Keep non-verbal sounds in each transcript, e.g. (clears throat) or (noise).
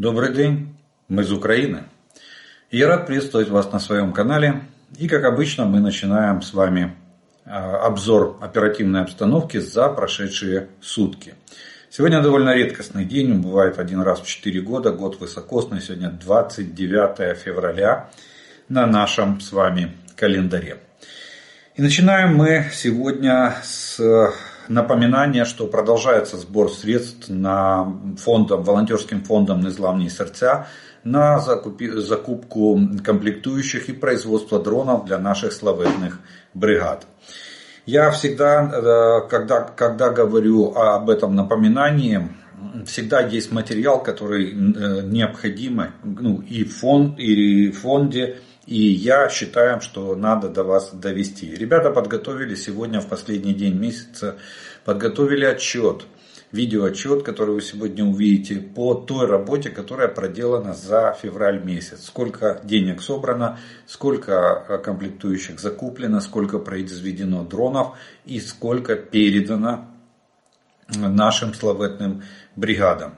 Добрый день, мы из Украины. Я рад приветствовать вас на своем канале. И как обычно мы начинаем с вами а, обзор оперативной обстановки за прошедшие сутки. Сегодня довольно редкостный день, бывает один раз в 4 года, год высокосный, сегодня 29 февраля на нашем с вами календаре. И начинаем мы сегодня с напоминания, что продолжается сбор средств на фондом, волонтерским фондом «Незламні сердца» на закупку комплектующих и производство дронов для наших славетных бригад. Я всегда, э, когда, когда говорю об этом напоминании, всегда есть материал, который э, необходим ну, и, фонд, и фонде, и я считаю, что надо до вас довести. Ребята подготовили сегодня в последний день месяца, подготовили отчет, видеоотчет, который вы сегодня увидите по той работе, которая проделана за февраль месяц. Сколько денег собрано, сколько комплектующих закуплено, сколько произведено дронов и сколько передано нашим славетным бригадам.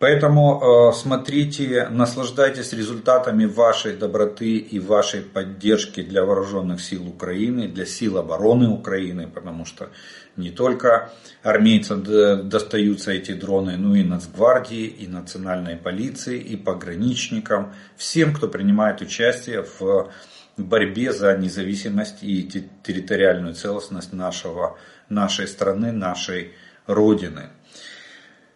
Поэтому э, смотрите, наслаждайтесь результатами вашей доброты и вашей поддержки для вооруженных сил Украины, для сил обороны Украины, потому что не только армейцам достаются эти дроны, но и Нацгвардии, и национальной полиции, и пограничникам, всем, кто принимает участие в борьбе за независимость и территориальную целостность нашего, нашей страны, нашей Родины.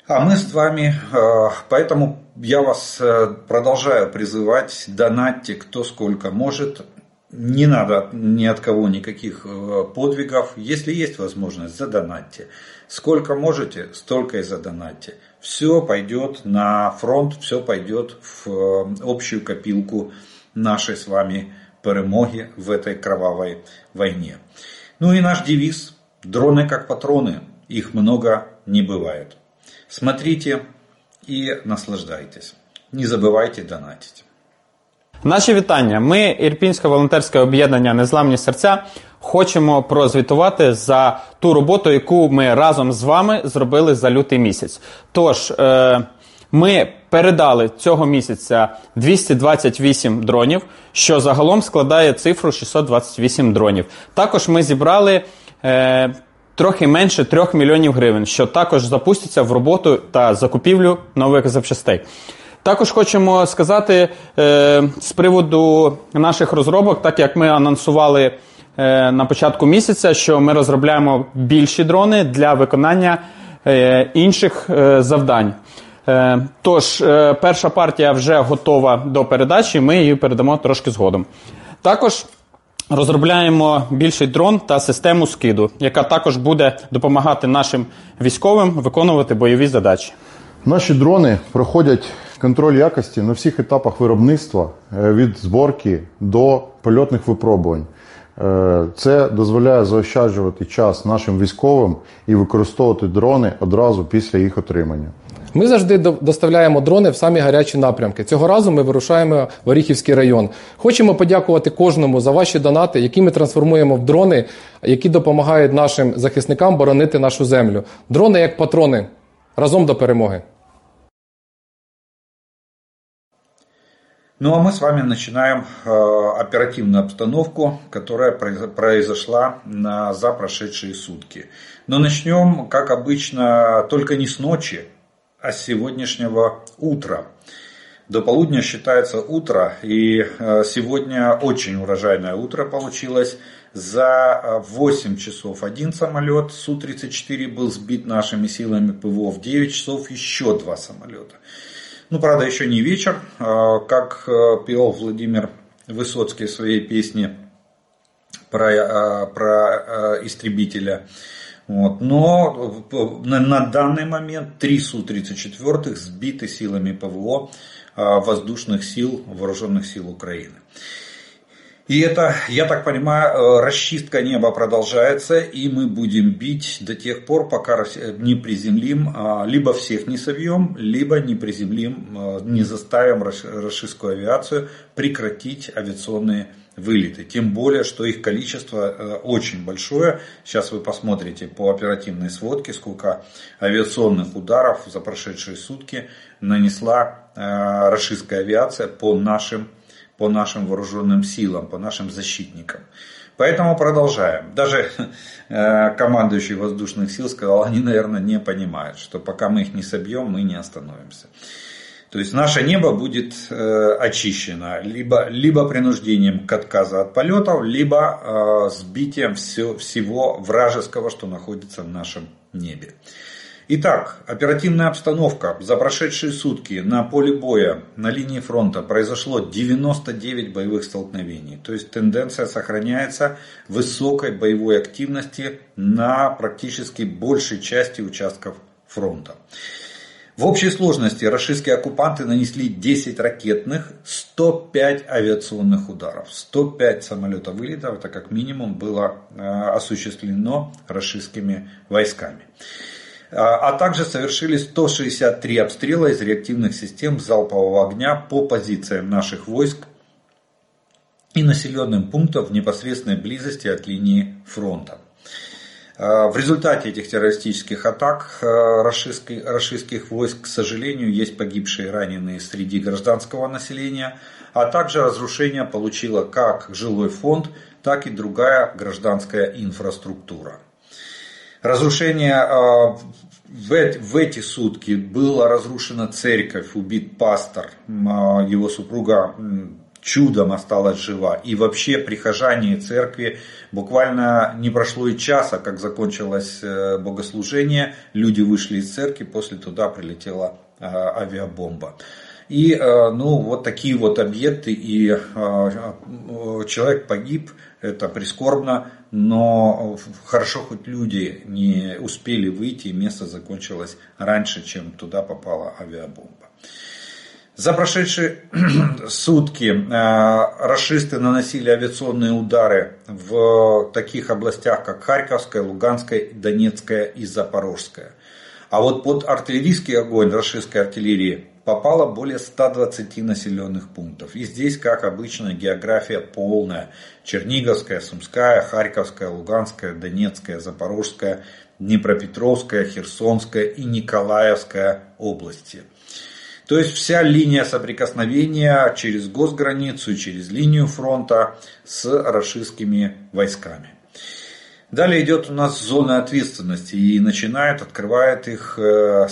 А мы с вами, э, поэтому я вас э, продолжаю призывать, донатьте кто сколько может. Не надо ни от кого никаких э, подвигов. Если есть возможность, задонатьте. Сколько можете, столько и задонатьте. Все пойдет на фронт, все пойдет в общую копилку нашей с вами перемоги в этой кровавой войне. Ну и наш девиз «Дроны как патроны, их много не бывает». Смотрите і наслаждайтесь. Не забувайте донатити. Наші вітання. Ми, Ірпінське волонтерське об'єднання Незламні серця, хочемо прозвітувати за ту роботу, яку ми разом з вами зробили за лютий місяць. Тож, е, ми передали цього місяця 228 дронів, що загалом складає цифру 628 дронів. Також ми зібрали. Трохи менше 3 мільйонів гривень, що також запуститься в роботу та закупівлю нових запчастей. Також хочемо сказати е, з приводу наших розробок, так як ми анонсували е, на початку місяця, що ми розробляємо більші дрони для виконання е, інших е, завдань. Е, тож, е, перша партія вже готова до передачі, ми її передамо трошки згодом. Також Розробляємо більший дрон та систему скиду, яка також буде допомагати нашим військовим виконувати бойові задачі. Наші дрони проходять контроль якості на всіх етапах виробництва е, від зборки до польотних випробувань. Е, це дозволяє заощаджувати час нашим військовим і використовувати дрони одразу після їх отримання. Ми завжди доставляємо дрони в самі гарячі напрямки. Цього разу ми вирушаємо в Оріхівський район. Хочемо подякувати кожному за ваші донати, які ми трансформуємо в дрони, які допомагають нашим захисникам боронити нашу землю. Дрони як патрони. Разом до перемоги. Ну а мы с вами начинаем э, оперативную обстановку, которая произошла на, за прошедшие сутки. Но начнем, как обычно, только не с ночи, а с сегодняшнего утра. До полудня считается утро, и э, сегодня очень урожайное утро получилось. За 8 часов один самолет Су-34 был сбит нашими силами ПВО, в 9 часов еще два самолета. Ну, правда, еще не вечер, э, как э, пел Владимир Высоцкий в своей песне про, про истребителя. Вот. Но на, на данный момент три Су-34 сбиты силами ПВО а, воздушных сил, вооруженных сил Украины. И это, я так понимаю, э, расчистка неба продолжается, и мы будем бить до тех пор, пока не приземлим, а, либо всех не собьем, либо не приземлим, э, не заставим расчистскую авиацию прекратить авиационные вылеты. Тем более, что их количество э, очень большое. Сейчас вы посмотрите по оперативной сводке, сколько авиационных ударов за прошедшие сутки нанесла российская авиация по нашим, по нашим вооруженным силам, по нашим защитникам. Поэтому продолжаем. Даже командующий воздушных сил сказал, они, наверное, не понимают, что пока мы их не собьем, мы не остановимся. То есть наше небо будет э, очищено либо, либо принуждением к отказу от полетов, либо э, сбитием все, всего вражеского, что находится в нашем небе. Итак, оперативная обстановка. За прошедшие сутки на поле боя на линии фронта произошло 99 боевых столкновений. То есть тенденция сохраняется высокой боевой активности на практически большей части участков фронта. В общей сложности российские оккупанты нанесли 10 ракетных, 105 авиационных ударов. 105 самолетов вылетов, это как минимум было э, осуществлено российскими войсками. А, а также совершили 163 обстрела из реактивных систем залпового огня по позициям наших войск и населенным пунктам в непосредственной близости от линии фронта. Э, в результате этих террористических атак российских, российских войск, к сожалению, есть погибшие и раненые среди гражданского населения, а также разрушение получила как жилой фонд, так и другая гражданская инфраструктура. Разрушение э, в эти сутки была разрушена церковь, убит пастор, его супруга чудом осталась жива. И вообще прихожане церкви буквально не прошло и часа, как закончилось э, богослужение, люди вышли из церкви, после туда прилетела э, авиабомба. И э, ну, вот такие вот объекты, и человек погиб, это прискорбно, но хорошо хоть люди не успели выйти, и место закончилось раньше, чем туда попала авиабомба. За прошедшие (clears throat) сутки э, расисты наносили авиационные удары в таких областях, как Харьковская, Луганская, Донецкая и Запорожская. А вот под артиллерийский огонь российской артиллерии попало более 120 населенных пунктов. И здесь, как обычно, география полная. Черниговская, Сумская, Харьковская, Луганская, Донецкая, Запорожская, Днепропетровская, Херсонская и Николаевская области – то есть вся линия соприкосновения через госграницу, через линию фронта с российскими войсками. Далее идет у нас зона ответственности и начинает, открывает их э,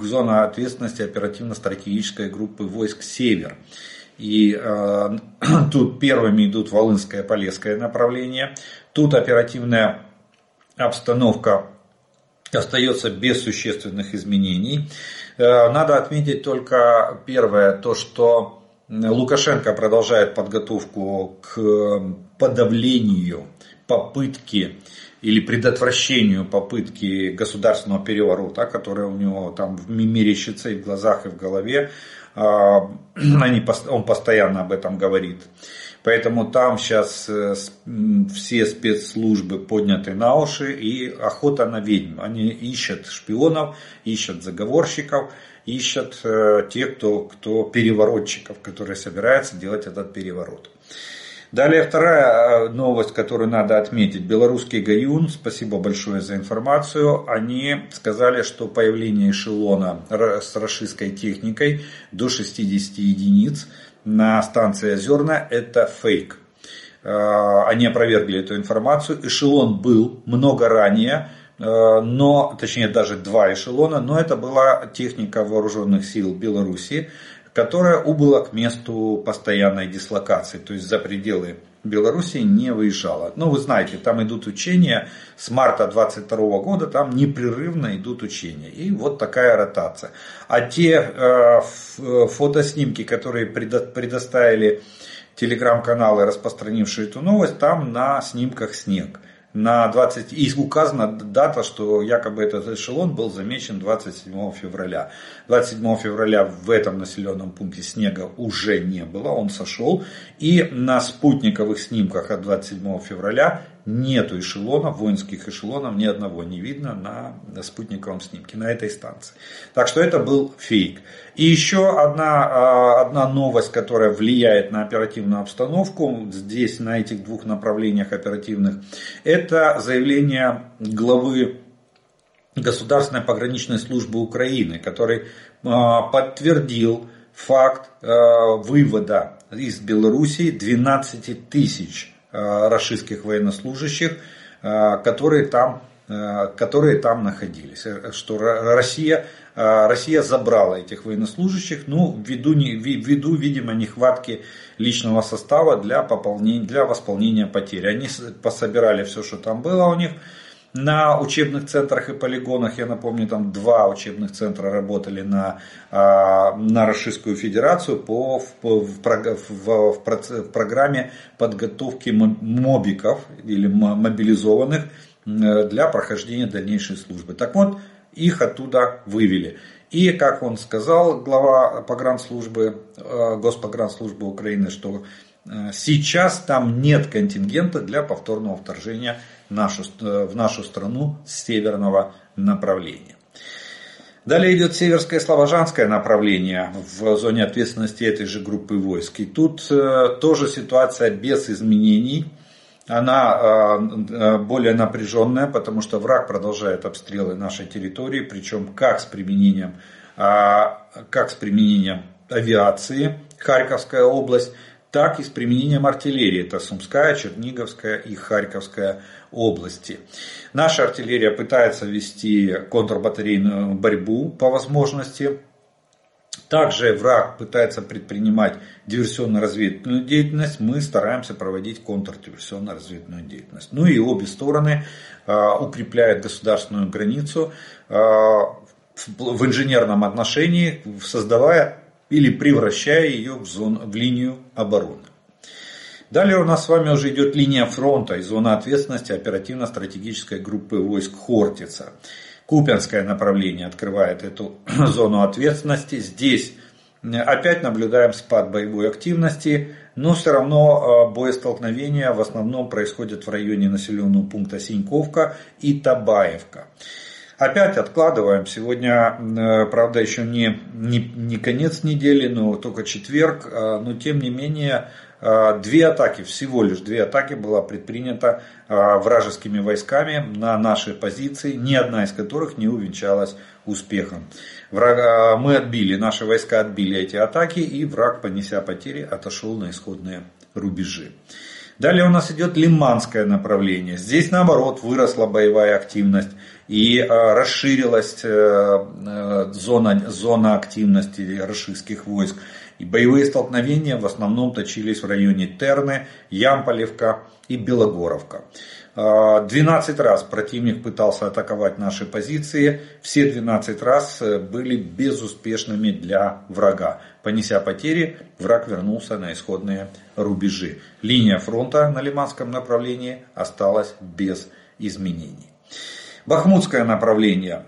зона ответственности оперативно-стратегической группы войск «Север». И э, (clears throat) тут первыми идут Волынское, Полесское направление. Тут оперативная обстановка остается без существенных изменений. Э, надо отметить только первое, то что Лукашенко продолжает подготовку к подавлению попытки или предотвращению попытки государственного переворота, которая у него там мерещится и в глазах, и в голове. А, (clears throat) они, он постоянно об этом говорит. Поэтому там сейчас э, все спецслужбы подняты на уши и охота на ведьм. Они ищут шпионов, ищут заговорщиков, ищут э, тех, кто, кто переворотчиков, которые собираются делать этот переворот. Далее вторая э, новость, которую надо отметить. Белорусский Гаюн, спасибо большое за информацию, они сказали, что появление эшелона с российской техникой до 60 единиц – на станции Озерная это фейк. Э, они опровергли эту информацию. Эшелон был много ранее, э, но, точнее даже два эшелона, но это была техника вооруженных сил Беларуси, которая убыла к месту постоянной дислокации, то есть за пределы Белоруссии не выезжала. Ну, вы знаете, там идут учения с марта 22 года, там непрерывно идут учения. И вот такая ротация. А те э, фотоснимки, которые предоставили телеграм-каналы, распространившие эту новость, там на снимках снег на 20, и указана дата, что якобы этот эшелон был замечен 27 февраля. 27 февраля в этом населенном пункте снега уже не было, он сошел. И на спутниковых снимках от 27 февраля нету эшелонов, воинских эшелонов, ни одного не видно на спутниковом снимке, на этой станции. Так что это был фейк. И еще одна, а, одна новость, которая влияет на оперативную обстановку, здесь на этих двух направлениях оперативных, это заявление главы Государственной пограничной службы Украины, который а, подтвердил факт вывода из Белоруссии 12 тысяч российских военнослужащих, которые там которые там находились. Что Россия а, Россия забрала этих военнослужащих, ну, ввиду, ввиду видимо, нехватки личного состава для, пополнения, для восполнения потерь. Они пособирали все, что там было у них. На учебных центрах и полигонах, я напомню, там два учебных центра работали на, а, на Российскую Федерацию по, в, в, в, в программе подготовки мобиков или мобилизованных для прохождения дальнейшей службы. Так вот, их оттуда вывели. И, как он сказал, глава погранслужбы, э, Госпогранслужбы Украины, что э, сейчас там нет контингента для повторного вторжения в нашу, э, в нашу страну с северного направления. Далее идет северское славожанское направление в зоне ответственности этой же группы войск. И тут тоже ситуация без изменений она э, э, более напряженная, потому что враг продолжает обстрелы нашей территории, причем как с применением, а, как с применением авиации, Харьковская область, так и с применением артиллерии. Это Сумская, Черниговская и Харьковская области. Наша артиллерия пытается вести контрбатарейную борьбу по возможности. Также враг пытается предпринимать диверсионно-разведывательную деятельность, мы стараемся проводить контрдиверсионно-разведывательную деятельность. Ну и обе стороны а, укрепляют государственную границу а, в инженерном отношении, создавая или превращая ее в, зону, в линию обороны. Далее у нас с вами уже идет линия фронта и зона ответственности оперативно-стратегической группы войск Хортица. Куперское направление открывает эту (clears throat) зону ответственности. Здесь опять наблюдаем спад боевой активности, но все равно э, боестолкновения в основном происходят в районе населенного пункта Синьковка и Табаевка. Опять откладываем. Сегодня, э, правда, еще не, не, не конец недели, но только четверг. Э, но тем не менее, Э, две атаки, всего лишь две атаки была предпринята вражескими войсками на наши позиции, ни одна из которых не увенчалась успехом. Врага, э, мы отбили, наши войска отбили эти атаки, и враг, понеся потери, отошел на исходные рубежи. Далее у нас идет лиманское направление. Здесь наоборот выросла боевая активность и расширилась зона, зона активности российских войск. И боевые столкновения в основном точились в районе Терны, Ямполевка и Белогоровка. 12 а, раз противник пытался атаковать наши позиции, все 12 раз э, были безуспешными для врага. Понеся потери, враг вернулся на исходные рубежи. Линия фронта на Лиманском направлении осталась без изменений. Бахмутское направление.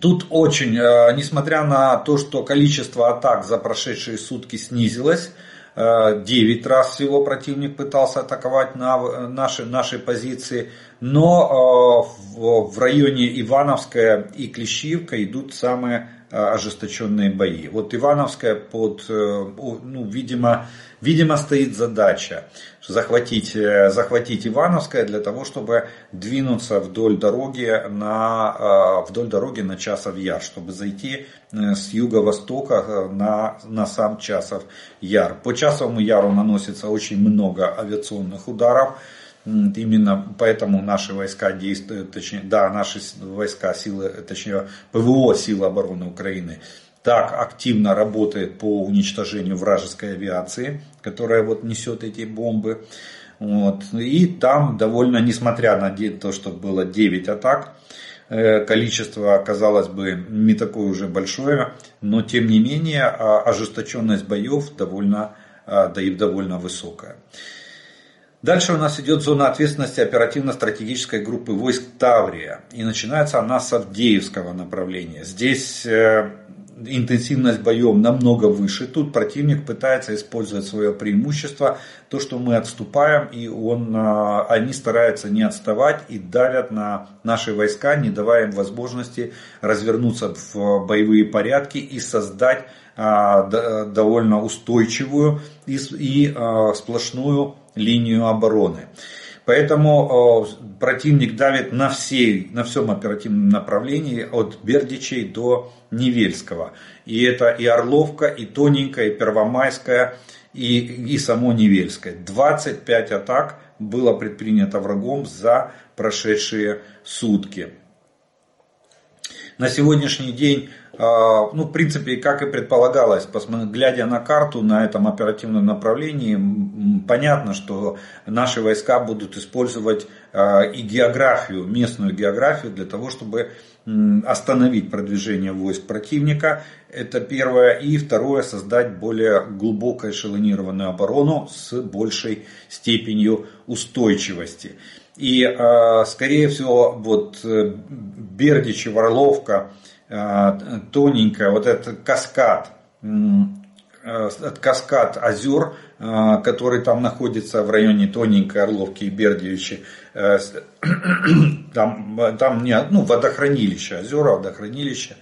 Тут очень, э, несмотря на то, что количество атак за прошедшие сутки снизилось, 9 э, раз всего противник пытался атаковать на наши, наши позиции, но э, в районе Ивановская и Клещивка идут самые ожесточенные бои. Вот Ивановская под, ну, видимо, Видимо, стоит задача захватить, э, захватить Ивановское для того, чтобы двинуться вдоль дороги на, э, вдоль дороги на Часов Яр, чтобы зайти э, с юго-востока на, на сам Часов Яр. По Часовому Яру наносится очень много авиационных ударов. Именно поэтому наши войска действуют, точнее, да, наши войска, силы, точнее, ПВО, силы обороны Украины так активно работает по уничтожению вражеской авиации, которая вот несет эти бомбы. Вот. И там довольно, несмотря на то, что было 9 атак, э, количество, казалось бы, не такое уже большое, но тем не менее а, ожесточенность боев довольно, а, да и довольно высокая. Дальше у нас идет зона ответственности оперативно-стратегической группы войск Таврия. И начинается она с Авдеевского направления. Здесь э, интенсивность боев намного выше. Тут противник пытается использовать свое преимущество, то, что мы отступаем, и он, а, они стараются не отставать и давят на наши войска, не давая им возможности развернуться в боевые порядки и создать а, довольно устойчивую и сплошную линию обороны. Поэтому противник давит на, всей, на всем оперативном направлении от Бердичей до Невельского. И это и Орловка, и Тоненькая, и Первомайская, и, и само Невельское. 25 атак было предпринято врагом за прошедшие сутки. На сегодняшний день, ну, в принципе, как и предполагалось, глядя на карту на этом оперативном направлении, понятно, что наши войска будут использовать а, и географию, местную географию для того, чтобы остановить продвижение войск противника. Это первое. И второе, создать более глубоко эшелонированную оборону с большей степенью устойчивости. И, э, скорее всего, вот Бердич и тоненькая, вот этот каскад, этот каскад озер, который там находится в районе Тоненькой, Орловки и Бердичи, (clears throat) там, там не, ну, водохранилище, озера, водохранилище,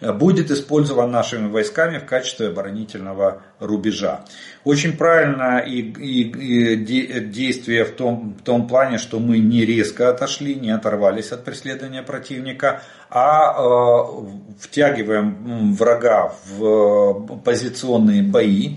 будет использован нашими войсками в качестве оборонительного рубежа. Очень правильно и, и, и действие в том, в том плане, что мы не резко отошли, не оторвались от преследования противника, а э, втягиваем врага в позиционные бои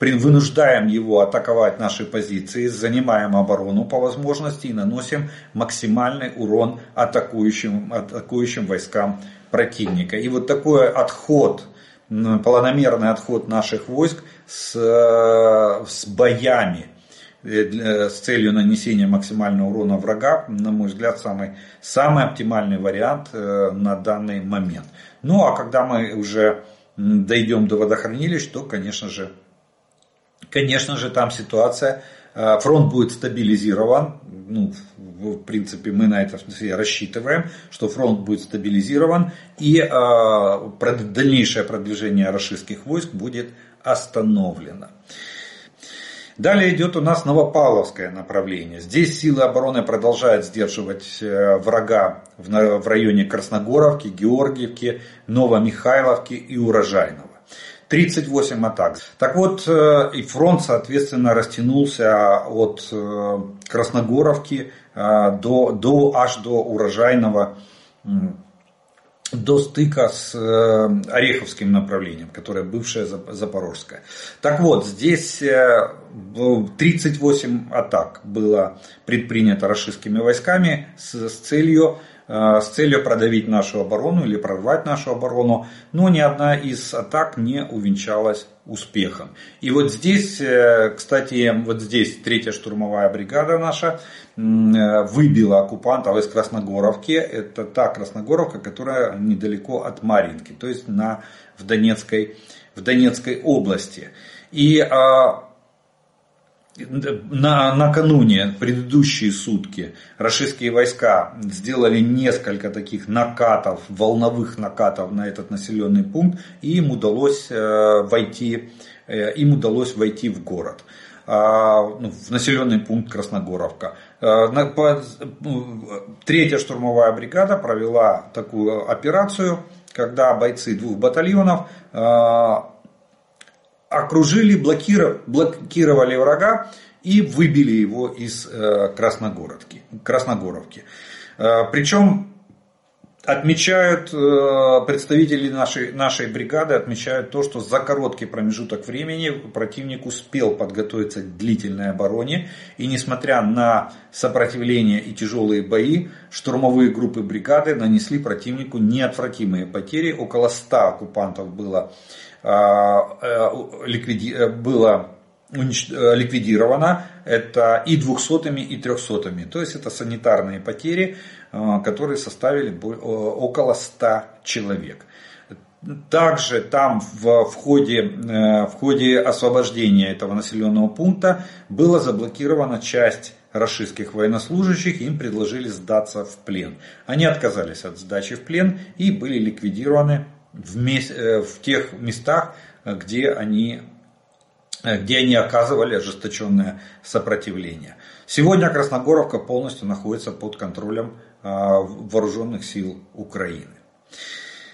вынуждаем его атаковать наши позиции, занимаем оборону по возможности и наносим максимальный урон атакующим, атакующим войскам противника. И вот такой отход, планомерный отход наших войск с, с боями э, с целью нанесения максимального урона врага, на мой взгляд, самый, самый оптимальный вариант э, на данный момент. Ну а когда мы уже дойдем до водохранилищ, то, конечно же, конечно же, там ситуация, э, фронт будет стабилизирован, ну, в принципе, мы на это все рассчитываем, что фронт будет стабилизирован и э, дальнейшее продвижение российских войск будет остановлено. Далее идет у нас Новопавловское направление. Здесь силы обороны продолжают сдерживать э, врага в районе Красногоровки, Георгиевки, Новомихайловки и Урожайного. 38 атак. Так вот, э, и фронт, соответственно, растянулся от э, Красногоровки э, до, до, аж до урожайного до стыка с Ореховским направлением, которое бывшее Запорожское. Так вот, здесь 38 атак было предпринято российскими войсками с, с целью с целью продавить нашу оборону или прорвать нашу оборону, но ни одна из атак не увенчалась успехом. И вот здесь, э, кстати, вот здесь третья штурмовая бригада наша э, выбила оккупантов из Красногоровки. Это та Красногоровка, которая недалеко от Маринки, то есть на, в, Донецкой, в Донецкой области. И а, на, накануне, предыдущие сутки, российские войска сделали несколько таких накатов, волновых накатов на этот населенный пункт, и им удалось э, войти, э, им удалось войти в город а, ну, в населенный пункт Красногоровка. Э, третья штурмовая бригада провела такую операцию, когда бойцы двух батальонов окружили, блокировали, врага и выбили его из э, Красногородки, Красногоровки. Э, причем отмечают э, представители нашей, нашей бригады, отмечают то, что за короткий промежуток времени противник успел подготовиться к длительной обороне. И несмотря на сопротивление и тяжелые бои, штурмовые группы бригады нанесли противнику неотвратимые потери. Около 100 оккупантов было ликвиди... Э, было. Э, ликвидировано. Это и двухсотыми, и трехсотыми. То есть это санитарные потери, которые составили около 100 человек. Также там в, в, ходе, в ходе освобождения этого населенного пункта была заблокирована часть российских военнослужащих, им предложили сдаться в плен. Они отказались от сдачи в плен и были ликвидированы в, э, в тех местах, где они, э, где они оказывали ожесточенное сопротивление. Сегодня Красногоровка полностью находится под контролем э, вооруженных сил Украины.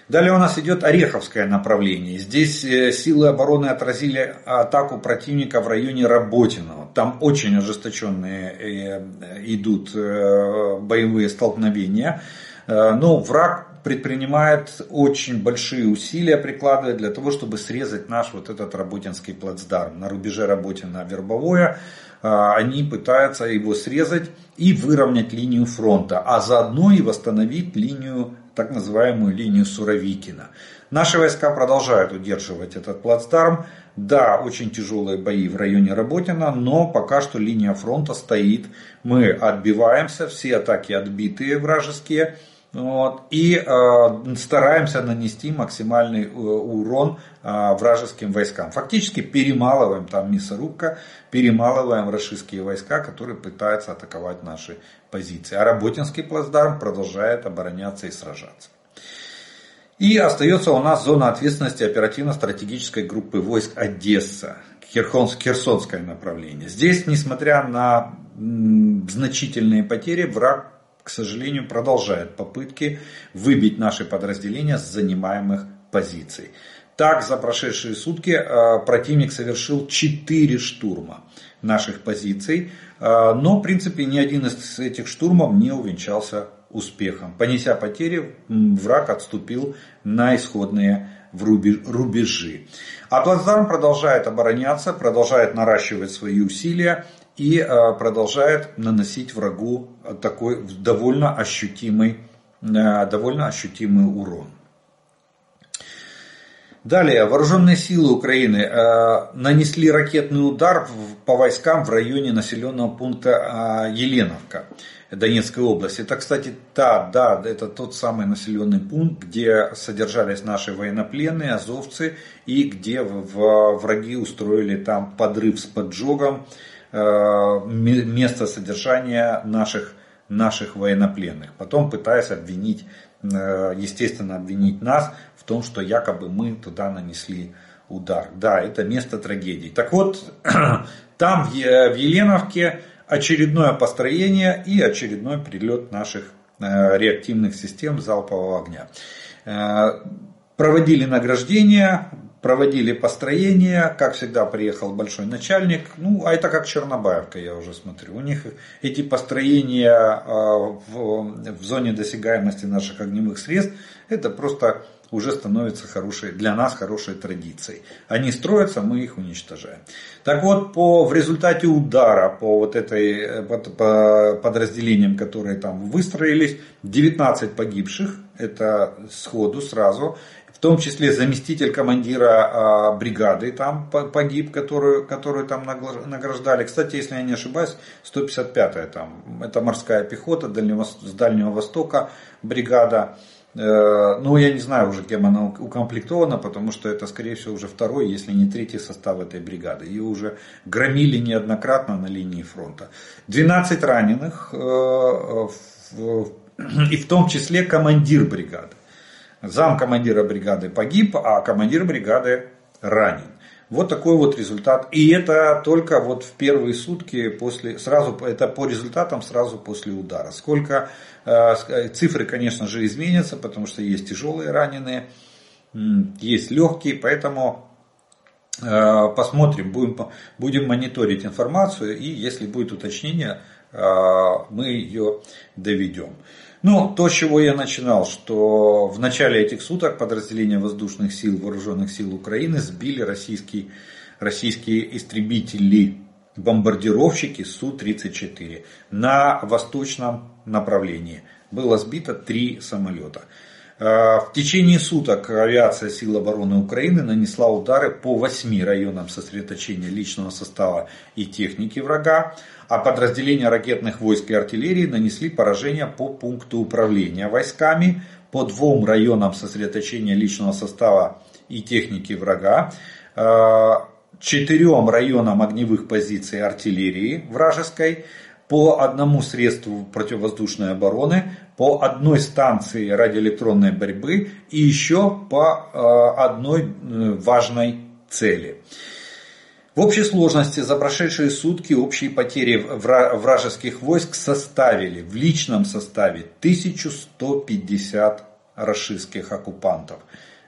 Далее у нас идет Ореховское направление. Здесь э, силы обороны отразили атаку противника в районе Работиного. Там очень ожесточенные идут боевые столкновения. Но враг предпринимает очень большие усилия, прикладывает для того, чтобы срезать наш вот этот Работинский плацдарм. На рубеже Работина-Вербовое они пытаются его срезать и выровнять линию фронта, а заодно и восстановить линию так называемую линию Суровикина. Наши войска продолжают удерживать этот плацдарм. Да, очень тяжелые бои в районе Работина, но пока что линия фронта стоит. Мы отбиваемся, все атаки отбитые вражеские. Вот, и э, стараемся нанести максимальный э, урон э, вражеским войскам. Фактически перемалываем там мясорубка, перемалываем российские войска, которые пытаются атаковать наши позиции. А Работинский плацдарм продолжает обороняться и сражаться. И остается у нас зона ответственности оперативно-стратегической группы войск Одесса, Херсонское направление. Здесь, несмотря на значительные потери, враг к сожалению, продолжает попытки выбить наши подразделения с занимаемых позиций. Так, за прошедшие сутки э, противник совершил 4 штурма наших позиций, э, но, в принципе, ни один из этих штурмов не увенчался успехом. Понеся потери, враг отступил на исходные рубежи. А плацдарм продолжает обороняться, продолжает наращивать свои усилия и э, продолжает наносить врагу такой довольно ощутимый, э, довольно ощутимый урон. Далее, вооруженные силы Украины нанесли ракетный удар по войскам в районе населенного пункта Еленовка Донецкой области. Это, кстати, та, да, это тот самый населенный пункт, где содержались наши военнопленные, азовцы, и где враги устроили там подрыв с поджогом место содержания наших, наших военнопленных. Потом пытаясь обвинить, э, естественно, обвинить нас в том, что якобы мы туда нанесли удар. Да, это место трагедии. Так вот, (clears throat) там в Еленовке очередное построение и очередной прилет наших э, реактивных систем залпового огня. Проводили награждение, проводили построение, как всегда приехал большой начальник, ну а это как Чернобаевка, я уже смотрю. У них эти построения а, в, в зоне досягаемости наших огневых средств, это просто уже становится хорошей, для нас хорошей традицией. Они строятся, мы их уничтожаем. Так вот, по, в результате удара по вот этой по, по подразделениям, которые там выстроились, 19 погибших, это сходу сразу, том числе заместитель командира а, бригады там погиб, которую, которую там награждали. Кстати, если я не ошибаюсь, 155-я там, это морская пехота Дальнего, с Дальнего Востока бригада. Э, ну, я не знаю уже, кем она укомплектована, потому что это, скорее всего, уже второй, если не третий состав этой бригады. Ее уже громили неоднократно на линии фронта. 12 раненых, э, и в том числе командир бригады. Зам командира бригады погиб, а командир бригады ранен. Вот такой вот результат. И это только вот в первые сутки после, сразу, это по результатам сразу после удара. Сколько, э, цифры, конечно же, изменятся, потому что есть тяжелые раненые, есть легкие, поэтому э, посмотрим, будем, будем мониторить информацию, и если будет уточнение, э, мы ее доведем. Ну, то, с чего я начинал, что в начале этих суток подразделения воздушных сил, вооруженных сил Украины сбили российские, российские истребители, бомбардировщики Су-34 на восточном направлении. Было сбито три самолета. Э, в течение суток авиация сил обороны Украины нанесла удары по восьми районам сосредоточения личного состава и техники врага а подразделения ракетных войск и артиллерии нанесли поражение по пункту управления войсками, по двум районам сосредоточения личного состава и техники врага, э, четырем районам огневых позиций артиллерии вражеской, по одному средству противовоздушной обороны, по одной станции радиоэлектронной борьбы и еще по э, одной э, важной цели. В общей сложности за прошедшие сутки общие потери вражеских войск составили в личном составе 1150 расистских оккупантов.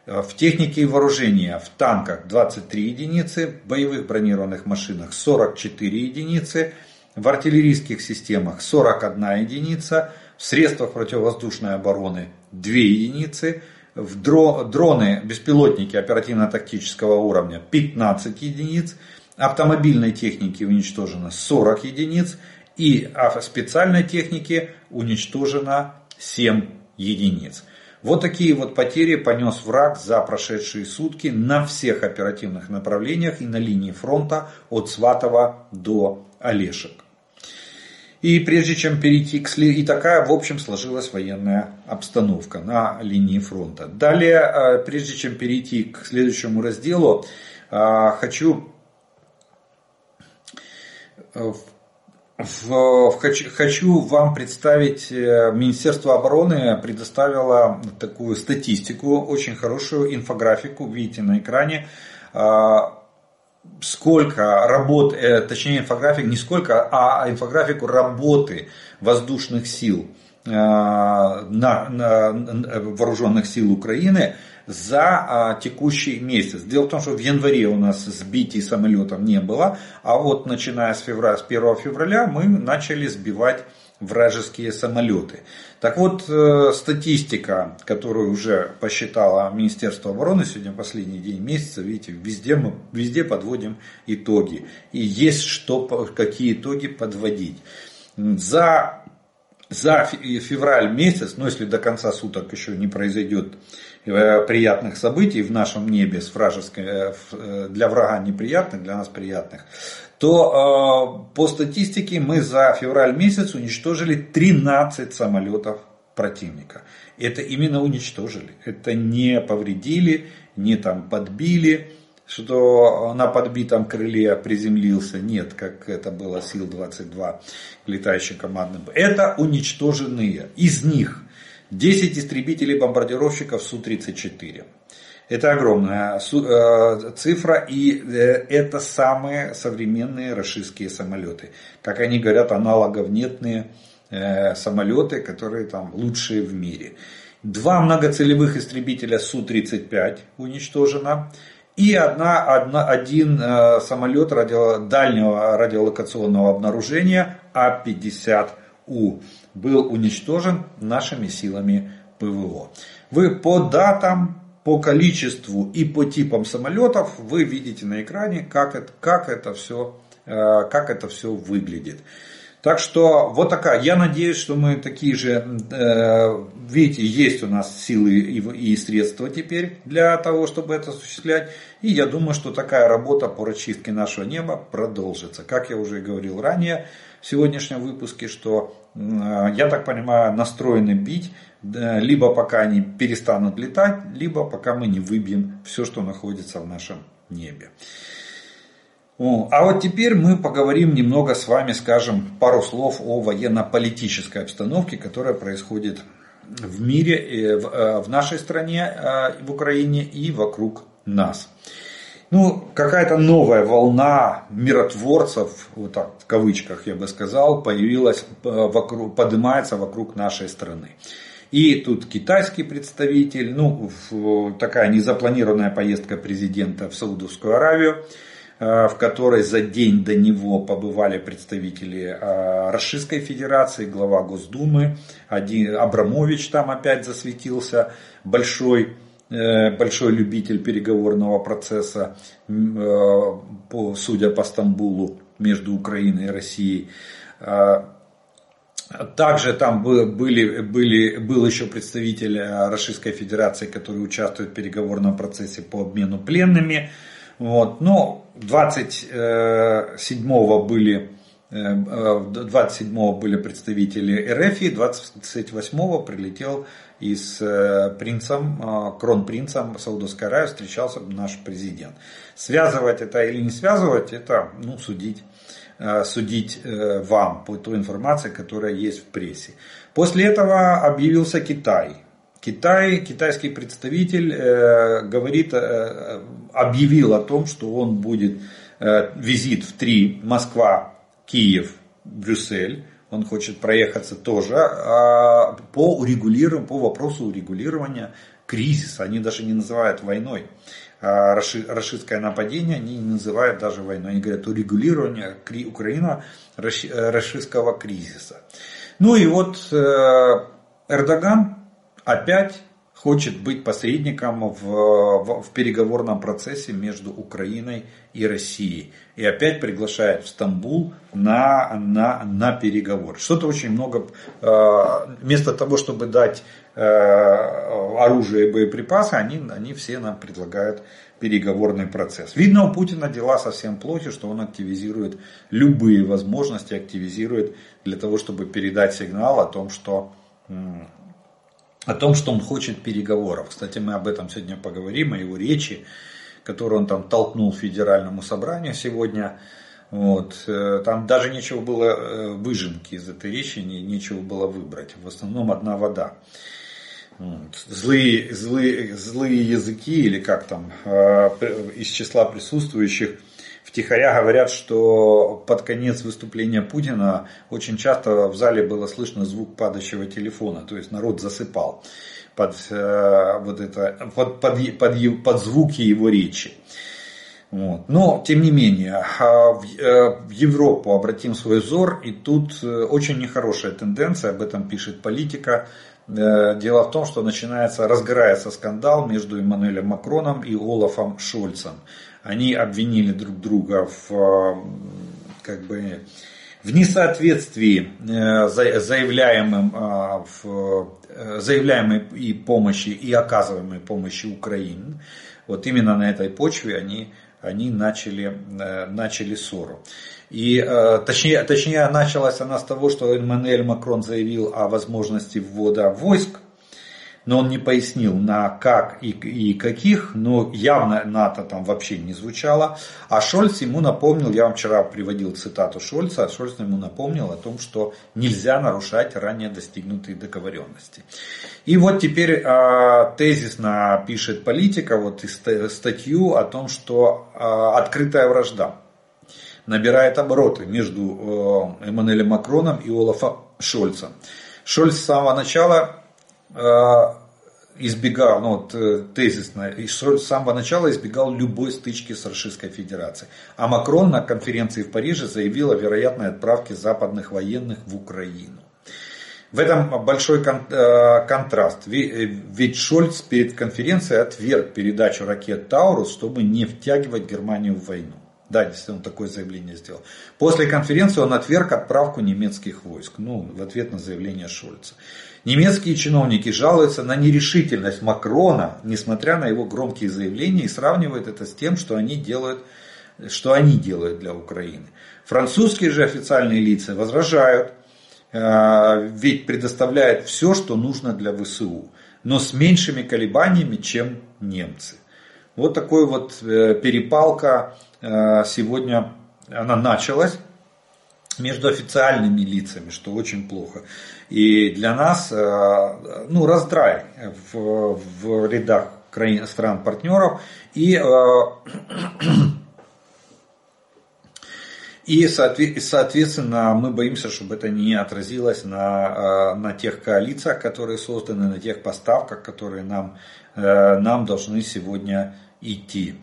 В технике и вооружении в танках 23 единицы, в боевых бронированных машинах 44 единицы, в артиллерийских системах 41 единица, в средствах противовоздушной обороны 2 единицы, в дроны, беспилотники оперативно-тактического уровня 15 единиц, автомобильной техники уничтожено 40 единиц и специальной техники уничтожено 7 единиц. Вот такие вот потери понес враг за прошедшие сутки на всех оперативных направлениях и на линии фронта от Сватова до Олешек. И прежде чем перейти к и такая, в общем, сложилась военная обстановка на линии фронта. Далее, э, прежде чем перейти к следующему разделу, э, хочу э, Хочу, хочу вам представить, Министерство обороны предоставило такую статистику, очень хорошую инфографику, видите на экране, сколько работ, э, точнее инфографик не сколько, а инфографику работы воздушных сил э, на, на, на вооруженных сил Украины за а, текущий месяц. Дело в том, что в январе у нас сбитий самолетов не было, а вот начиная с, февраля, с 1 февраля мы начали сбивать вражеские самолеты. Так вот, э, статистика, которую уже посчитало Министерство обороны, сегодня последний день месяца, видите, везде мы везде подводим итоги. И есть что, какие итоги подводить. За, за февраль месяц, ну если до конца суток еще не произойдет э, приятных событий в нашем небе с вражеской, э, для врага неприятных, для нас приятных, то э, по статистике мы за февраль месяц уничтожили 13 самолетов противника. Это именно уничтожили. Это не повредили, не там подбили, что на подбитом крыле приземлился. Нет, как это было Сил-22, летающий командный. Это уничтоженные. Из них 10 истребителей-бомбардировщиков Су-34. Это огромная э, цифра, и э, это самые современные российские самолеты. Как они говорят, аналогов нетные э, самолеты, которые там лучшие в мире. Два многоцелевых истребителя Су-35 уничтожено. И одна, одна, один самолет радио, дальнего радиолокационного обнаружения А-50У был уничтожен нашими силами ПВО. Вы по датам по количеству и по типам самолетов вы видите на экране, как это, как это, все, э, как это все выглядит. Так что вот такая. Я надеюсь, что мы такие же, э, видите, есть у нас силы и средства теперь для того, чтобы это осуществлять. И я думаю, что такая работа по расчистке нашего неба продолжится. Как я уже говорил ранее в сегодняшнем выпуске, что, я так понимаю, настроены бить либо пока они перестанут летать, либо пока мы не выбьем все, что находится в нашем небе. А вот теперь мы поговорим немного с вами, скажем, пару слов о военно-политической обстановке, которая происходит в мире, э, э, в нашей стране, э, в Украине и вокруг нас. Ну, какая-то новая волна миротворцев, вот так в кавычках я бы сказал, появилась, вокруг, поднимается вокруг нашей страны. И тут китайский представитель, ну, такая незапланированная поездка президента в Саудовскую Аравию, э, в которой за день до него побывали представители э, Российской Федерации, глава Госдумы, один, Абрамович там опять засветился, большой э, большой любитель переговорного процесса, судя по Стамбулу, между Украиной и Россией. Также там были, были, был еще представитель э, Российской Федерации, который участвует в переговорном процессе по обмену пленными. Вот. Но 27-го были 27-го э, были представители РФ, и 28-го прилетел и с э, принцем, кронпринцем Саудовской Аравии встречался наш президент. Связывать это или не связывать, это ну, судить Э, судить э, вам по той информации, которая есть в прессе. После этого объявился Китай. Китай, китайский представитель говорит, объявил о том, что он будет визит в три Москва, Киев, Брюссель. Он хочет проехаться тоже а, по, урегулированию, по вопросу урегулирования кризиса. Они даже не называют войной. А, рашистское нападение они не называют даже войной. Они говорят урегулирование Украины рашистского кризиса. Ну и вот э, Эрдоган опять хочет быть посредником в, в, в переговорном процессе между Украиной и Россией. И опять приглашает в Стамбул на, на, на переговор. Что-то очень много, э, вместо того, чтобы дать э, оружие и боеприпасы, они, они все нам предлагают переговорный процесс. Видно, у Путина дела совсем плохи, что он активизирует любые возможности, активизирует для того, чтобы передать сигнал о том, что о том, что он хочет переговоров. Кстати, мы об этом сегодня поговорим, о его речи, которую он там толкнул федеральному собранию сегодня. Вот. Э, там даже нечего было э, выжимки из этой речи, нечего было выбрать. В основном одна вода. Злые, злые, злые языки, или как там, э, из числа присутствующих – втихаря говорят, что под конец выступления Путина очень часто в зале было слышно звук падающего телефона, то есть народ засыпал под, э, вот это, под, под, под, под звуки его речи. Вот. Но, тем не менее, а в, э, в Европу обратим свой взор, и тут э, очень нехорошая тенденция, об этом пишет политика. Дело в том, что начинается, разгорается скандал между Эммануэлем Макроном и Олафом Шольцем они обвинили друг друга в, как бы, в несоответствии э, заявляемым, э, в э, заявляемой и помощи и оказываемой помощи Украине. Вот именно на этой почве они, они начали, начали ссору. И точнее, точнее началась она с того, что Эммануэль Макрон заявил о возможности ввода войск но он не пояснил на как и, и каких, но явно НАТО там вообще не звучало. А Шольц ему напомнил, я вам вчера приводил цитату Шольца, а Шольц ему напомнил о том, что нельзя нарушать ранее достигнутые договоренности. И вот теперь э, тезисно пишет политика вот статью о том, что э, открытая вражда набирает обороты между э, Эммануэлем Макроном и Олафом Шольцем. Шольц с самого начала избегал, ну вот э, тезисно, и с самого начала избегал любой стычки с Российской Федерацией. А Макрон на конференции в Париже заявил о вероятной отправке западных военных в Украину. В этом большой э, контраст. Ведь Шольц перед конференцией отверг передачу ракет Таурус, чтобы не втягивать Германию в войну. Да, действительно, он такое заявление сделал. После конференции он отверг отправку немецких войск. Ну, в ответ на заявление Шольца. Немецкие чиновники жалуются на нерешительность Макрона, несмотря на его громкие заявления, и сравнивают это с тем, что они делают, что они делают для Украины. Французские же официальные лица возражают, э, ведь предоставляют все, что нужно для ВСУ, но с меньшими колебаниями, чем немцы. Вот такой вот э, перепалка э, сегодня она началась между официальными лицами, что очень плохо. И для нас э, ну, раздрай в, в рядах стран-партнеров и, э, и соответственно мы боимся, чтобы это не отразилось на, э, на тех коалициях, которые созданы, на тех поставках, которые нам, нам должны сегодня идти.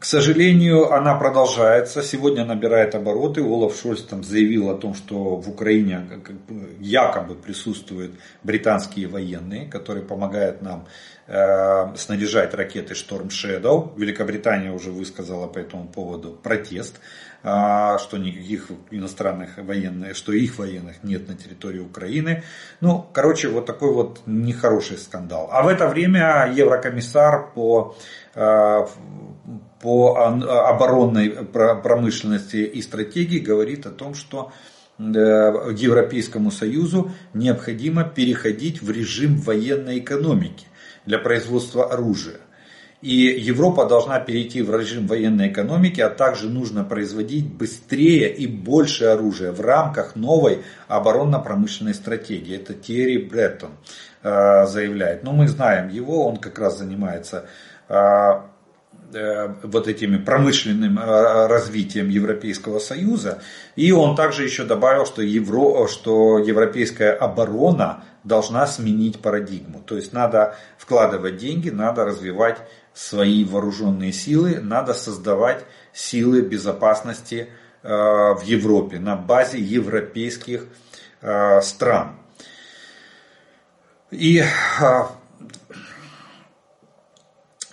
К сожалению, она продолжается. Сегодня набирает обороты. Олаф Шольц там заявил о том, что в Украине якобы присутствуют британские военные, которые помогают нам э, снаряжать ракеты Storm Shadow. Великобритания уже высказала по этому поводу протест, э, что никаких иностранных военных, что их военных нет на территории Украины. Ну, короче, вот такой вот нехороший скандал. А в это время еврокомиссар по э, по оборонной промышленности и стратегии говорит о том, что э, Европейскому Союзу необходимо переходить в режим военной экономики для производства оружия. И Европа должна перейти в режим военной экономики, а также нужно производить быстрее и больше оружия в рамках новой оборонно-промышленной стратегии. Это Терри Бреттон э, заявляет. Но мы знаем его, он как раз занимается э, вот этими промышленным развитием Европейского Союза. И он также еще добавил, что, евро, что европейская оборона должна сменить парадигму. То есть надо вкладывать деньги, надо развивать свои вооруженные силы, надо создавать силы безопасности в Европе на базе европейских стран. И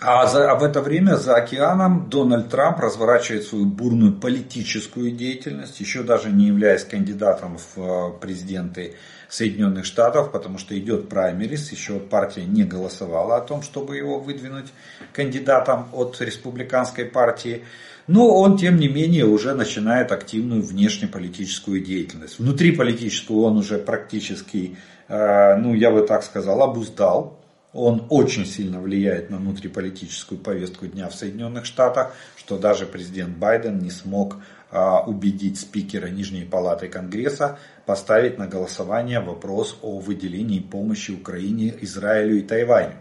а, за, а в это время за океаном Дональд Трамп разворачивает свою бурную политическую деятельность, еще даже не являясь кандидатом в э, президенты Соединенных Штатов, потому что идет праймерис, еще партия не голосовала о том, чтобы его выдвинуть кандидатом от республиканской партии. Но он, тем не менее, уже начинает активную внешнеполитическую деятельность. Внутри политическую он уже практически, э, ну я бы так сказал, обуздал он очень сильно влияет на внутриполитическую повестку дня в Соединенных Штатах, что даже президент Байден не смог а, убедить спикера Нижней Палаты Конгресса поставить на голосование вопрос о выделении помощи Украине, Израилю и Тайваню.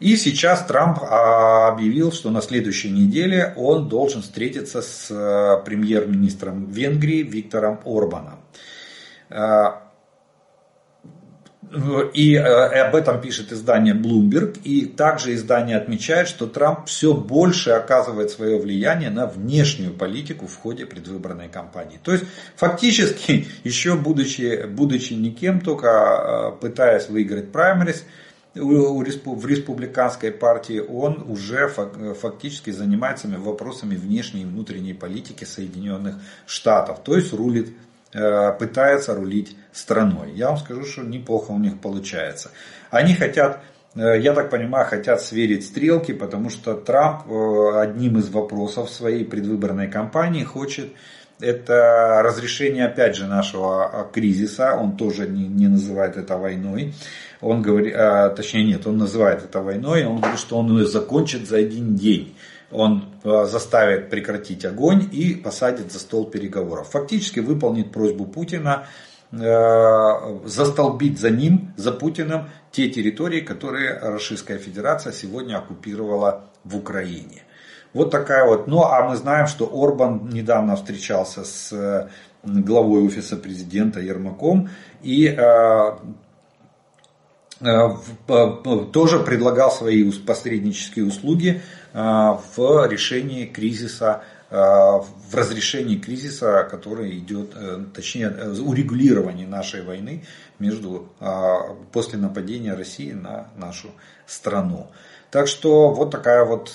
И сейчас Трамп а, объявил, что на следующей неделе он должен встретиться с а, премьер-министром Венгрии Виктором Орбаном. И э, об этом пишет издание Bloomberg. И также издание отмечает, что Трамп все больше оказывает свое влияние на внешнюю политику в ходе предвыборной кампании. То есть фактически, (laughs) еще будучи, будучи никем, только э, пытаясь выиграть праймерис, в республиканской партии он уже фактически занимается вопросами внешней и внутренней политики Соединенных Штатов. То есть рулит пытается рулить страной. Я вам скажу, что неплохо у них получается. Они хотят, э, я так понимаю, хотят сверить стрелки, потому что Трамп э, одним из вопросов своей предвыборной кампании хочет это разрешение, опять же, нашего кризиса. Он тоже не, не называет это войной. Он говорит, а, точнее нет, он называет это войной. Он говорит, что он ее закончит за один день он э, заставит прекратить огонь и посадит за стол переговоров. Фактически выполнит просьбу Путина э, застолбить за ним, за Путиным, те территории, которые Российская Федерация сегодня оккупировала в Украине. Вот такая вот. Ну а мы знаем, что Орбан недавно встречался с э, главой офиса президента Ермаком и тоже предлагал свои посреднические услуги Э, в решении кризиса, э, в разрешении кризиса, который идет, э, точнее, урегулировании нашей войны между, после нападения России на нашу страну. Так что вот такая вот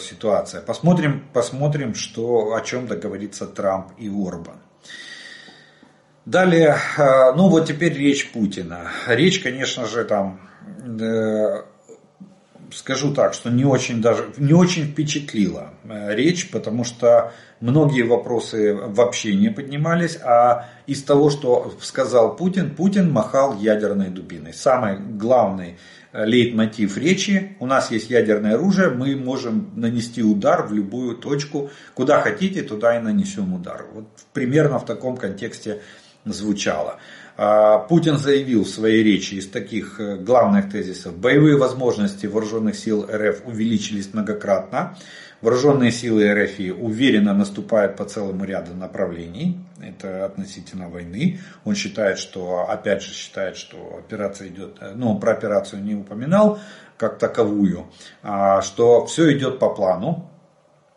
ситуация. Посмотрим, посмотрим что, о чем договорится Трамп и Орбан. Далее, ну вот теперь речь Путина. Речь, конечно же, там скажу так, что не очень даже не очень впечатлила э, речь, потому что многие вопросы вообще не поднимались, а из того, что сказал Путин, Путин махал ядерной дубиной. Самый главный э, лейтмотив речи, у нас есть ядерное оружие, мы можем нанести удар в любую точку, куда хотите, туда и нанесем удар. Вот примерно в таком контексте звучало. А, Путин заявил в своей речи из таких э, главных тезисов, боевые возможности вооруженных сил РФ увеличились многократно, вооруженные силы РФ уверенно наступают по целому ряду направлений, это относительно войны. Он считает, что, опять же считает, что операция идет, э, ну про операцию не упоминал как таковую, а что все идет по плану,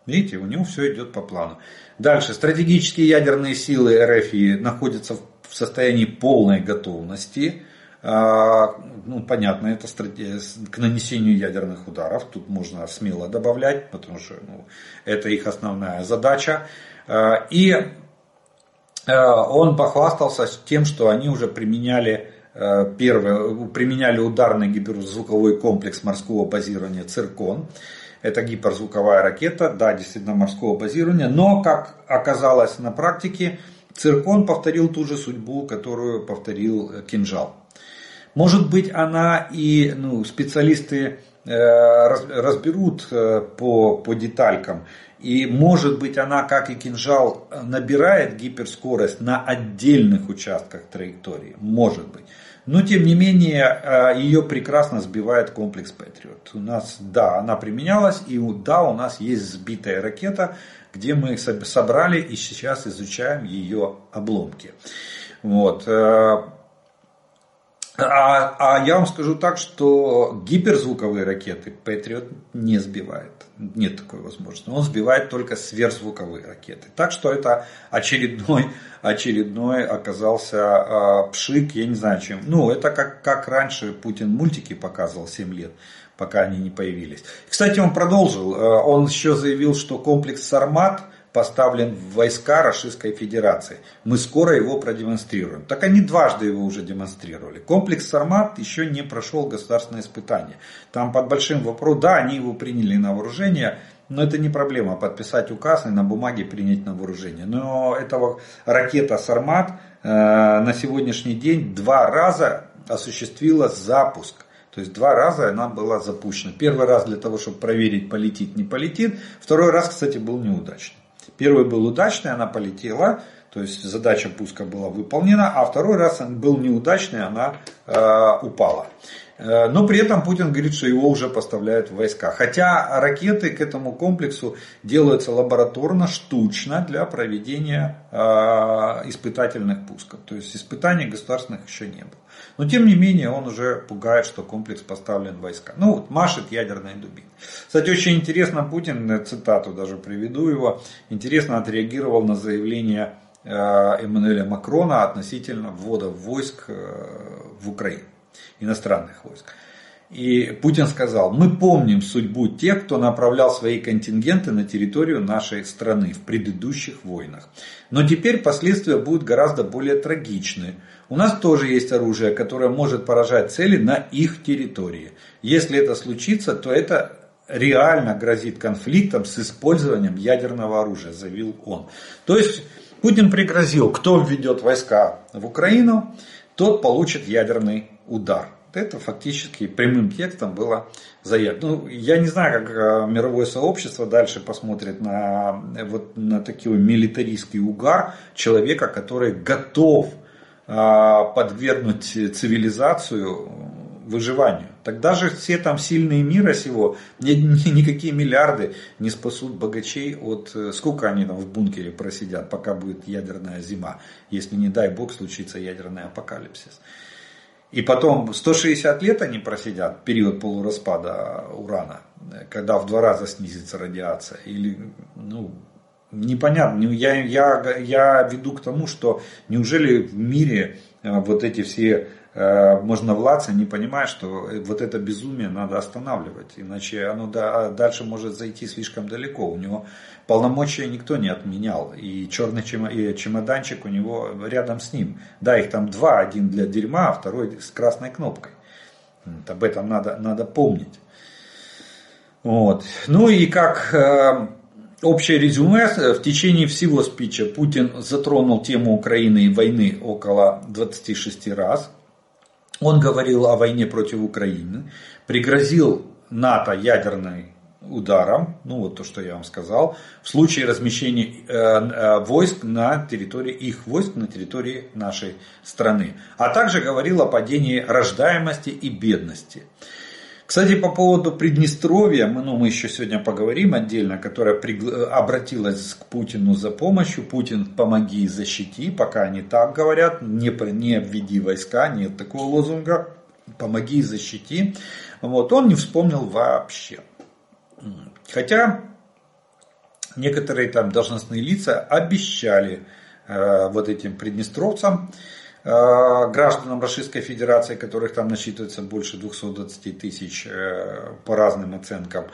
Видите, у него все идет по плану. Дальше. Стратегические ядерные силы РФ находятся в в состоянии полной готовности. А, ну, понятно, это к нанесению ядерных ударов. Тут можно смело добавлять, потому что ну, это их основная задача. А, и а, он похвастался тем, что они уже применяли первое, применяли ударный гиперзвуковой комплекс морского базирования «Циркон». Это гиперзвуковая ракета, да, действительно морского базирования, но, как оказалось на практике, Циркон повторил ту же судьбу, которую повторил э, кинжал. Может быть, она и ну, специалисты э, разберут э, по, по деталькам. И может быть она, как и кинжал, набирает гиперскорость на отдельных участках траектории. Может быть. Но, тем не менее, ее прекрасно сбивает комплекс Patriot. У нас, да, она применялась, и да, у нас есть сбитая ракета, где мы собрали и сейчас изучаем ее обломки. Вот. Э, а, а я вам скажу так, что гиперзвуковые ракеты Patriot не сбивает. Нет такой возможности. Он сбивает только сверхзвуковые ракеты. Так что это очередной, очередной оказался а, пшик, я не знаю чем. Ну, это как, как раньше Путин мультики показывал 7 лет пока они не появились. Кстати, он продолжил. Э, он еще заявил, что комплекс «Сармат» поставлен в войска Российской Федерации. Мы скоро его продемонстрируем. Так они дважды его уже демонстрировали. Комплекс «Сармат» еще не прошел государственное испытание. Там под большим вопросом, да, они его приняли на вооружение, но это не проблема подписать указ и на бумаге принять на вооружение. Но этого ракета «Сармат» э, на сегодняшний день два раза осуществила запуск. То есть два раза она была запущена. Первый раз для того, чтобы проверить, полетит, не полетит. Второй раз, кстати, был неудачный. Первый был удачный, она полетела, то есть задача пуска была выполнена, а второй раз он был неудачный, она э, упала. Э, но при этом Путин говорит, что его уже поставляют в войска. Хотя ракеты к этому комплексу делаются лабораторно, штучно для проведения э, испытательных пусков. То есть испытаний государственных еще не было. Но тем не менее он уже пугает, что комплекс поставлен войска. Ну вот машет ядерной дубиной. Кстати, очень интересно Путин, э, цитату даже приведу его, интересно отреагировал на заявление Эммануэля Макрона относительно ввода войск в Украину иностранных войск. И Путин сказал, мы помним судьбу тех, кто направлял свои контингенты на территорию нашей страны в предыдущих войнах. Но теперь последствия будут гораздо более трагичны. У нас тоже есть оружие, которое может поражать цели на их территории. Если это случится, то это реально грозит конфликтом с использованием ядерного оружия, заявил он. То есть Путин пригрозил, кто введет войска в Украину, тот получит ядерный удар. Это фактически прямым текстом было заявлено. Ну, я не знаю, как э, мировое сообщество дальше посмотрит на, вот, на такой милитаристский угар человека, который готов а, подвергнуть цивилизацию выживанию. Тогда же все там сильные мира сего, ни, ни, никакие миллиарды не спасут богачей от... Э, сколько они там в бункере просидят, пока будет ядерная зима, если не дай бог случится ядерный апокалипсис. И потом 160 лет они просидят, период полураспада урана, когда в два раза снизится радиация. Или, ну, непонятно. Я, я, я веду к тому, что неужели в мире э, вот эти все Э, можно влаться, не понимая, что вот это безумие надо останавливать, иначе оно дальше может зайти слишком далеко. У него полномочия никто не отменял, и черный чемоданчик у него рядом с ним. Да, их там два, один для дерьма, а второй с красной кнопкой. Вот, об этом надо, надо помнить. Вот. Ну и как э, общее резюме, в течение всего спича Путин затронул тему Украины и войны около 26 раз. Он говорил о войне против Украины, пригрозил НАТО ядерной ударом, ну вот то, что я вам сказал, в случае размещения э, э, войск на территории, их войск на территории нашей страны. А также говорил о падении рождаемости и бедности. Кстати, по поводу Приднестровья, мы, ну, мы еще сегодня поговорим отдельно, которая пригла... обратилась к Путину за помощью. Путин, помоги, защити, пока они так говорят, не, не введи войска, нет такого лозунга, помоги, защити. Вот, он не вспомнил вообще. Хотя некоторые там должностные лица обещали э, вот этим приднестровцам, Э, гражданам Российской Федерации, которых там насчитывается больше 220 тысяч э, по разным оценкам,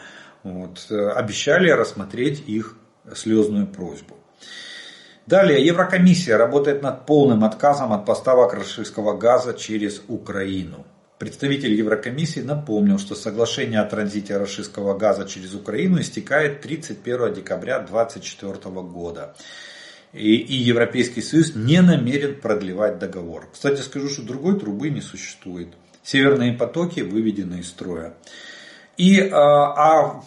вот, э, обещали рассмотреть их слезную просьбу. Далее, Еврокомиссия работает над полным отказом от поставок российского газа через Украину. Представитель Еврокомиссии напомнил, что соглашение о транзите российского газа через Украину истекает 31 декабря 2024 года и, и Европейский Союз не намерен продлевать договор. Кстати, скажу, что другой трубы не существует. Северные потоки выведены из строя. И, а, а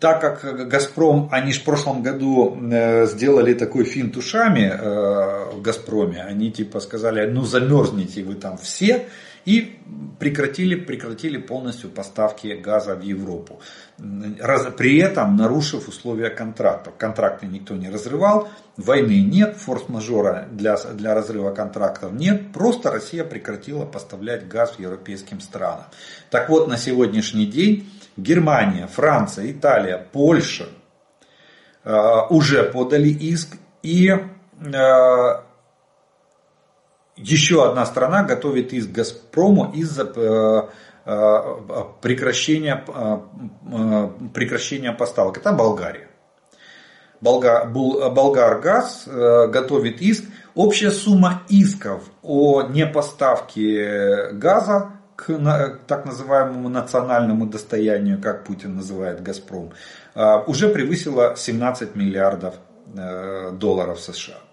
так как «Газпром», они же в прошлом году э, сделали такой финт ушами э, в «Газпроме», они типа сказали, ну замерзните вы там все, и прекратили, прекратили полностью поставки газа в Европу. При этом нарушив условия контрактов. Контракты никто не разрывал, войны нет, форс-мажора для, для разрыва контрактов нет, просто Россия прекратила поставлять газ европейским странам. Так вот, на сегодняшний день Германия, Франция, Италия, Польша э, уже подали иск и э, еще одна страна готовит иск Газпрому из-за э, э, прекращения, э, прекращения поставок. Это Болгария. Болгар, Болгаргаз готовит иск. Общая сумма исков о непоставке газа к так называемому национальному достоянию, как Путин называет Газпром, уже превысила 17 миллиардов долларов США.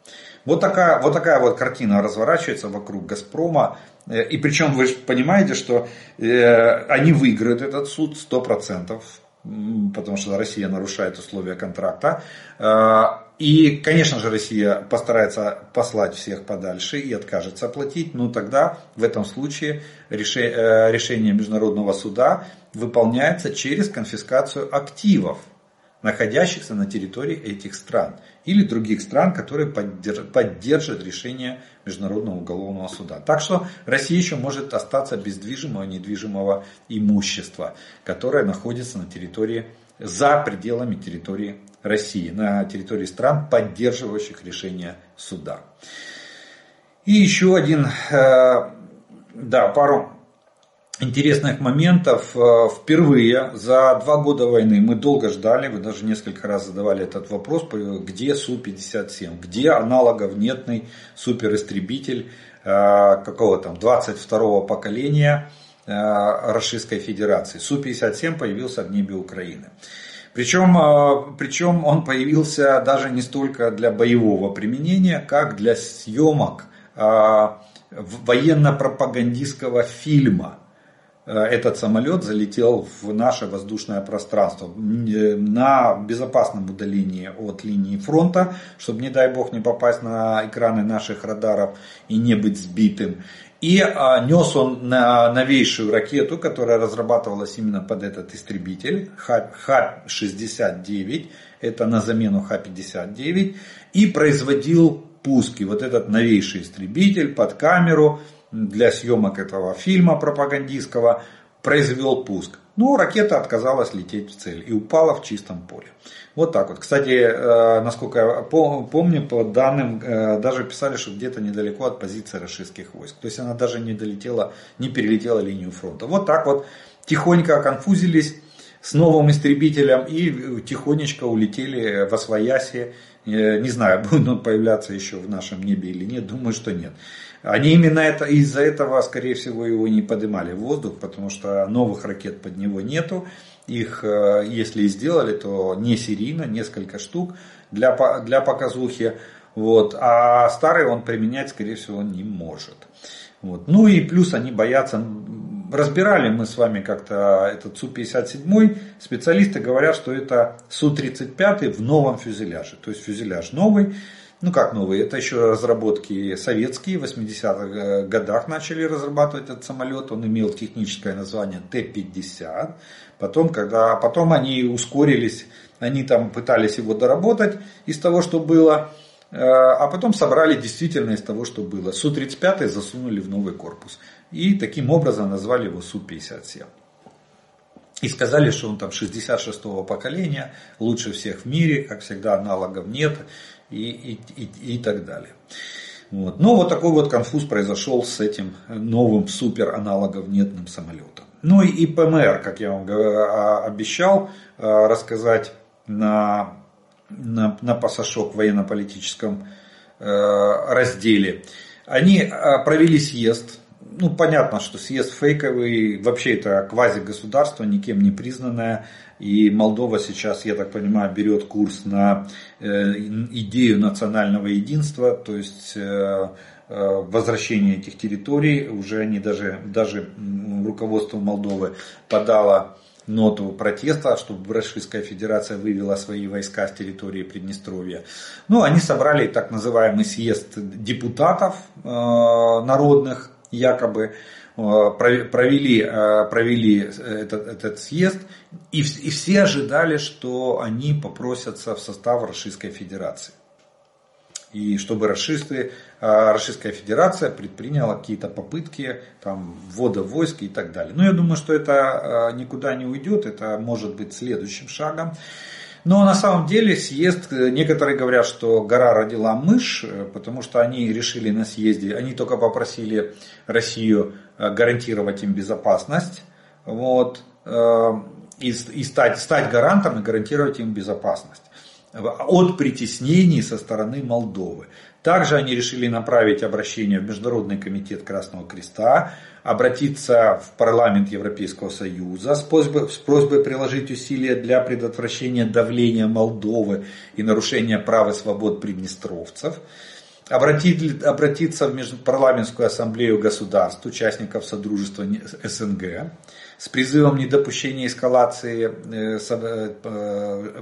Вот такая, вот такая вот картина разворачивается вокруг Газпрома. Э, и причем вы понимаете, что э, они выиграют этот суд 100%, потому что Россия нарушает условия контракта. Э, и, конечно же, Россия постарается послать всех подальше и откажется платить. Но тогда в этом случае решение Международного суда выполняется через конфискацию активов находящихся на территории этих стран или других стран, которые поддержат решение Международного уголовного суда. Так что Россия еще может остаться без движимого и недвижимого имущества, которое находится на территории, за пределами территории России, на территории стран, поддерживающих решение суда. И еще один, э, да, пару интересных моментов. Э, впервые за два года войны мы долго ждали, вы даже несколько раз задавали этот вопрос, где Су-57, где аналоговнетный суперистребитель э, какого там 22-го поколения э, Российской Федерации. Су-57 появился в небе Украины. Причем, причем он появился даже не столько для боевого применения, как для съемок военно-пропагандистского фильма этот самолет залетел в наше воздушное пространство на безопасном удалении от линии фронта, чтобы, не дай бог, не попасть на экраны наших радаров и не быть сбитым. И а, нес он на новейшую ракету, которая разрабатывалась именно под этот истребитель, Х-69, это на замену Х-59, и производил пуски. Вот этот новейший истребитель под камеру для съемок этого фильма пропагандистского произвел пуск. Но ракета отказалась лететь в цель и упала в чистом поле. Вот так вот. Кстати, э, насколько я помню, по данным, э, даже писали, что где-то недалеко от позиции российских войск. То есть она даже не долетела, не перелетела линию фронта. Вот так вот тихонько конфузились с новым истребителем и тихонечко улетели в Освояси. Не знаю, (laughs) будет он появляться еще в нашем небе или нет, думаю, что нет. Они именно это, из-за этого, скорее всего, его не поднимали в воздух, потому что новых ракет под него нету. Их, э, если и сделали, то не серийно, несколько штук для, для показухи. Вот. А старый он применять, скорее всего, не может. Вот. Ну и плюс они боятся, разбирали мы с вами как-то этот Су-57, специалисты говорят, что это Су-35 в новом фюзеляже. То есть фюзеляж новый, ну как новые, это еще разработки советские, в 80-х э, годах начали разрабатывать этот самолет, он имел техническое название Т-50, потом, когда, потом они ускорились, они там пытались его доработать из того, что было, э, а потом собрали действительно из того, что было. Су-35 засунули в новый корпус. И таким образом назвали его Су-57. И сказали, что он там 66-го поколения, лучше всех в мире, как всегда аналогов нет и, и, и, и так далее. Вот. Но вот такой вот конфуз произошел с этим новым супер аналоговнетным самолетом. Ну и ПМР, как я вам а, обещал а, рассказать на, на, на пассажок в военно-политическом э, разделе. Они а, провели съезд ну, понятно, что съезд фейковый, вообще это квази-государство, никем не признанное, и Молдова сейчас, я так понимаю, берет курс на э, идею национального единства, то есть э, э, возвращение этих территорий, уже они даже, даже руководство Молдовы подало ноту протеста, чтобы Российская Федерация вывела свои войска с территории Приднестровья. Ну, они собрали так называемый съезд депутатов э, народных, якобы, э, провели, э, провели этот, этот съезд, и, и все ожидали, что они попросятся в состав Российской Федерации и чтобы расисты, Российская Федерация предприняла какие-то попытки там, ввода войск и так далее. Но я думаю, что это никуда не уйдет, это может быть следующим шагом. Но на самом деле съезд, некоторые говорят, что гора родила мышь, потому что они решили на съезде, они только попросили Россию а, гарантировать им безопасность. Вот, и, и стать, стать гарантом и гарантировать им безопасность от притеснений со стороны Молдовы. Также они решили направить обращение в Международный комитет Красного Креста, обратиться в парламент Европейского Союза с просьбой, с просьбой приложить усилия для предотвращения давления Молдовы и нарушения прав и свобод приднестровцев, обратить, обратиться в Межпарламентскую ассамблею государств, участников Содружества СНГ, с призывом недопущения эскалации э, э, э,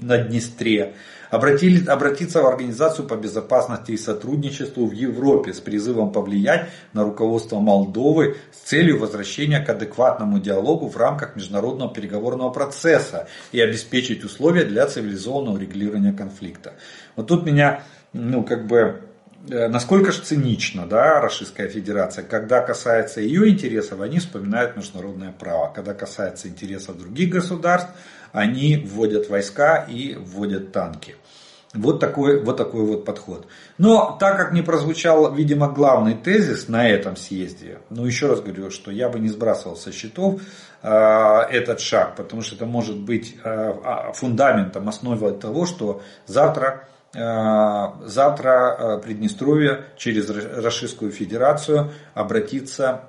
на Днестре, обратили, обратиться в Организацию по безопасности и сотрудничеству в Европе с призывом повлиять на руководство Молдовы с целью возвращения к адекватному диалогу в рамках международного переговорного процесса и обеспечить условия для цивилизованного регулирования конфликта. Вот тут меня, ну, как бы, насколько же цинично да, Российская Федерация, когда касается ее интересов, они вспоминают международное право. Когда касается интересов других государств, они вводят войска и вводят танки. Вот такой, вот такой вот подход. Но так как не прозвучал, видимо, главный тезис на этом съезде, ну еще раз говорю, что я бы не сбрасывал со счетов э, этот шаг, потому что это может быть э, фундаментом, основой того, что завтра Э, завтра э, Приднестровье через Российскую Федерацию обратится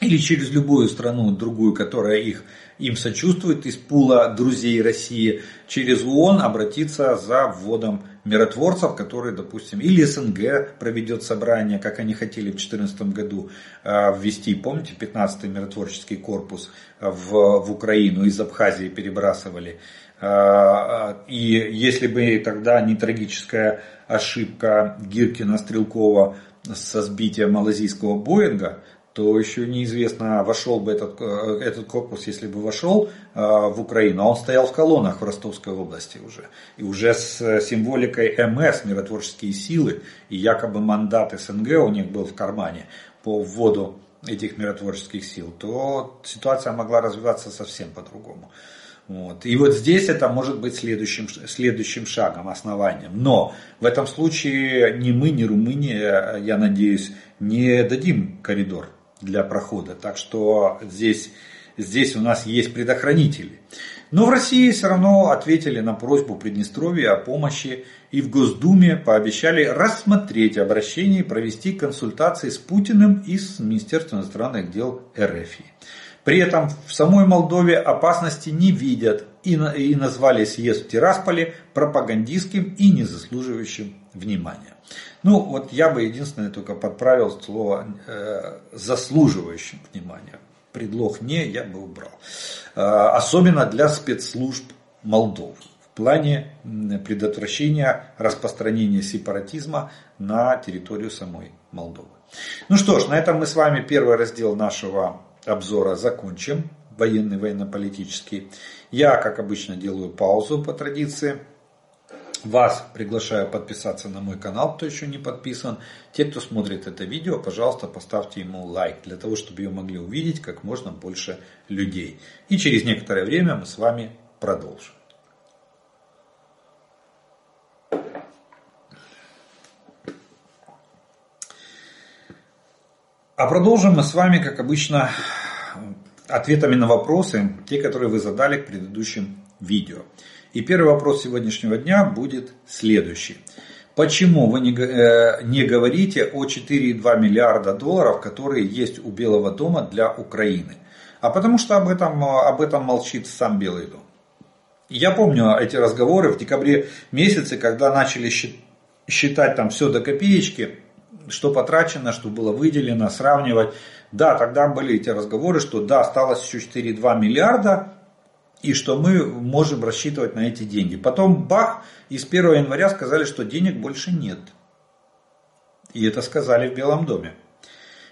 или через любую страну другую, которая их, им сочувствует, из пула друзей России, через ООН обратиться за вводом миротворцев, которые, допустим, или СНГ проведет собрание, как они хотели в 2014 году э, ввести, помните, 15-й миротворческий корпус в, в Украину, из Абхазии перебрасывали. А, и если бы тогда не трагическая ошибка Гиркина Стрелкова со сбитием малазийского Боинга, то еще неизвестно, вошел бы этот, э, этот корпус, если бы вошел э, в Украину. А он стоял в колоннах в Ростовской области уже. И уже с символикой МС, миротворческие силы, и якобы мандат СНГ у них был в кармане по вводу этих миротворческих сил, то ситуация могла развиваться совсем по-другому. Вот. И вот здесь это может быть следующим, следующим шагом, основанием. Но в этом случае ни мы, ни Румыния, я надеюсь, не дадим коридор для прохода. Так что здесь, здесь у нас есть предохранители. Но в России все равно ответили на просьбу Приднестровья о помощи и в Госдуме пообещали рассмотреть обращение и провести консультации с Путиным и с Министерством иностранных дел РФ. При этом в самой Молдове опасности не видят и, и назвали съезд в Тирасполе пропагандистским и не заслуживающим внимания. Ну, вот я бы единственное только подправил слово э, заслуживающим внимания. Предлог не я бы убрал. Э, особенно для спецслужб Молдовы в плане предотвращения распространения сепаратизма на территорию самой Молдовы. Ну что ж, на этом мы с вами первый раздел нашего обзора закончим, военный, военно-политический. Я, как обычно, делаю паузу по традиции. Вас приглашаю подписаться на мой канал, кто еще не подписан. Те, кто смотрит это видео, пожалуйста, поставьте ему лайк, для того, чтобы ее могли увидеть как можно больше людей. И через некоторое время мы с вами продолжим. А продолжим мы с вами, как обычно, ответами на вопросы, те, которые вы задали к предыдущим видео. И первый вопрос сегодняшнего дня будет следующий. Почему вы не, э, не говорите о 4,2 миллиарда долларов, которые есть у Белого дома для Украины? А потому что об этом, об этом молчит сам Белый дом. Я помню эти разговоры в декабре месяце, когда начали считать там все до копеечки, что потрачено, что было выделено, сравнивать. Да, тогда были эти разговоры, что да, осталось еще 4,2 миллиарда, и что мы можем рассчитывать на эти деньги. Потом бах, и с 1 января сказали, что денег больше нет. И это сказали в Белом доме.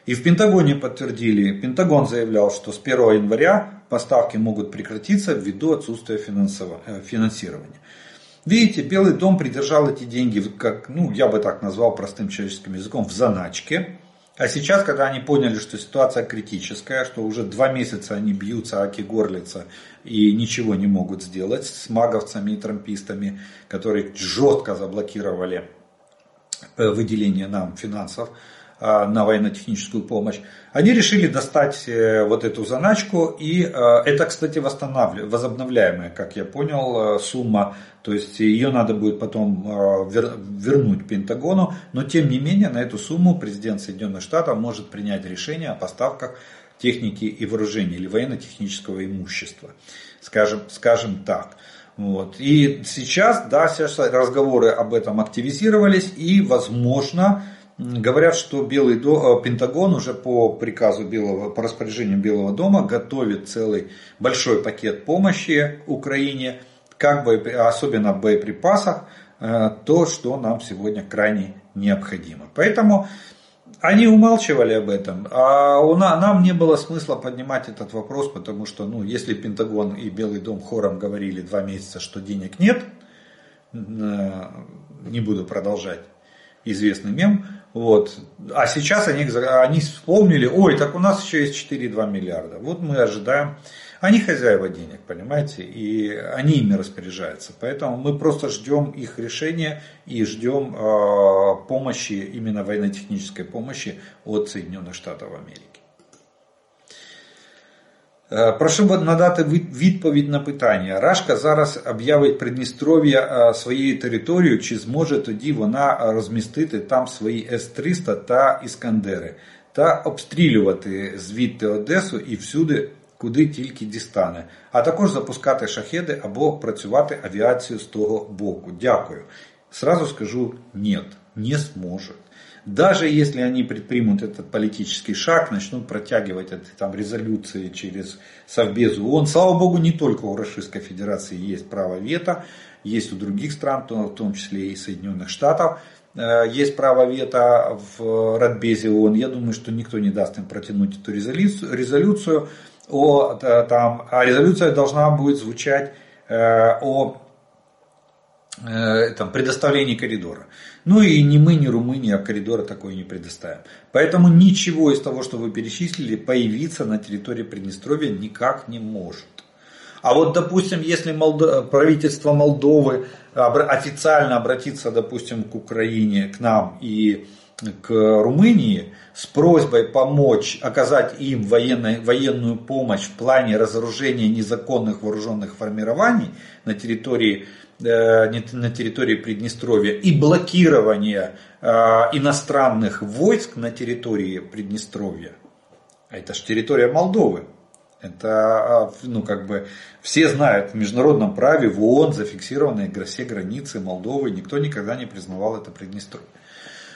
И в Пентагоне подтвердили, Пентагон заявлял, что с 1 января поставки могут прекратиться ввиду отсутствия э, финансирования. Видите, Белый дом придержал эти деньги, как, ну, я бы так назвал простым человеческим языком, в заначке. А сейчас, когда они поняли, что ситуация критическая, что уже два месяца они бьются, аки горлица, и ничего не могут сделать с маговцами и трампистами, которые жестко заблокировали э, выделение нам финансов, на военно-техническую помощь, они решили достать э, вот эту заначку, и э, это, кстати, возобновляемая, как я понял, э, сумма, то есть ее надо будет потом вернуть Пентагону, но тем не менее на эту сумму президент Соединенных Штатов может принять решение о поставках техники и вооружений или военно-технического имущества, скажем, скажем так. Вот. И сейчас, да, сейчас разговоры об этом активизировались, и, возможно, Говорят, что Белый дом, э, Пентагон уже по приказу Белого, по распоряжению Белого дома готовит целый большой пакет помощи Украине, как бы, особенно в боеприпасах, э, то, что нам сегодня крайне необходимо. Поэтому они умалчивали об этом, а у нас, нам не было смысла поднимать этот вопрос, потому что, ну, если Пентагон и Белый дом хором говорили два месяца, что денег нет, э, не буду продолжать известный мем, вот. А сейчас они, они вспомнили, ой, так у нас еще есть 4,2 миллиарда. Вот мы ожидаем. Они хозяева денег, понимаете, и они ими распоряжаются. Поэтому мы просто ждем их решения и ждем э, помощи, именно военно-технической помощи от Соединенных Штатов Америки. Е, прошу надати відповідь на питання. Рашка зараз об'явить Придністров'я е, своєю територією, чи зможе тоді вона розмістити там свої С-300 та Іскандери та обстрілювати звідти Одесу і всюди, куди тільки дістане, а також запускати шахеди або працювати авіацію з того боку. Дякую. Сразу скажу ні, не зможе. Даже если они предпримут этот политический шаг, начнут протягивать это, там, резолюции через Совбез ООН. Слава богу, не только у Российской Федерации есть право вето, есть у других стран, в том числе и Соединенных Штатов, э, есть право вето в Радбезе ООН. Я думаю, что никто не даст им протянуть эту резолюцию. О, там, а резолюция должна будет звучать э, о э, там, предоставлении коридора. Ну и ни мы, ни Румыния коридора такой не предоставим. Поэтому ничего из того, что вы перечислили, появиться на территории Приднестровья никак не может. А вот, допустим, если Молд... правительство Молдовы официально обратится, допустим, к Украине, к нам и к Румынии с просьбой помочь, оказать им военной, военную помощь в плане разоружения незаконных вооруженных формирований на территории на территории Приднестровья и блокирование э, иностранных войск на территории Приднестровья. А это же территория Молдовы. Это, э, ну, как бы, все знают, в международном праве, в ООН зафиксированы все границы Молдовы, никто никогда не признавал это Приднестровье.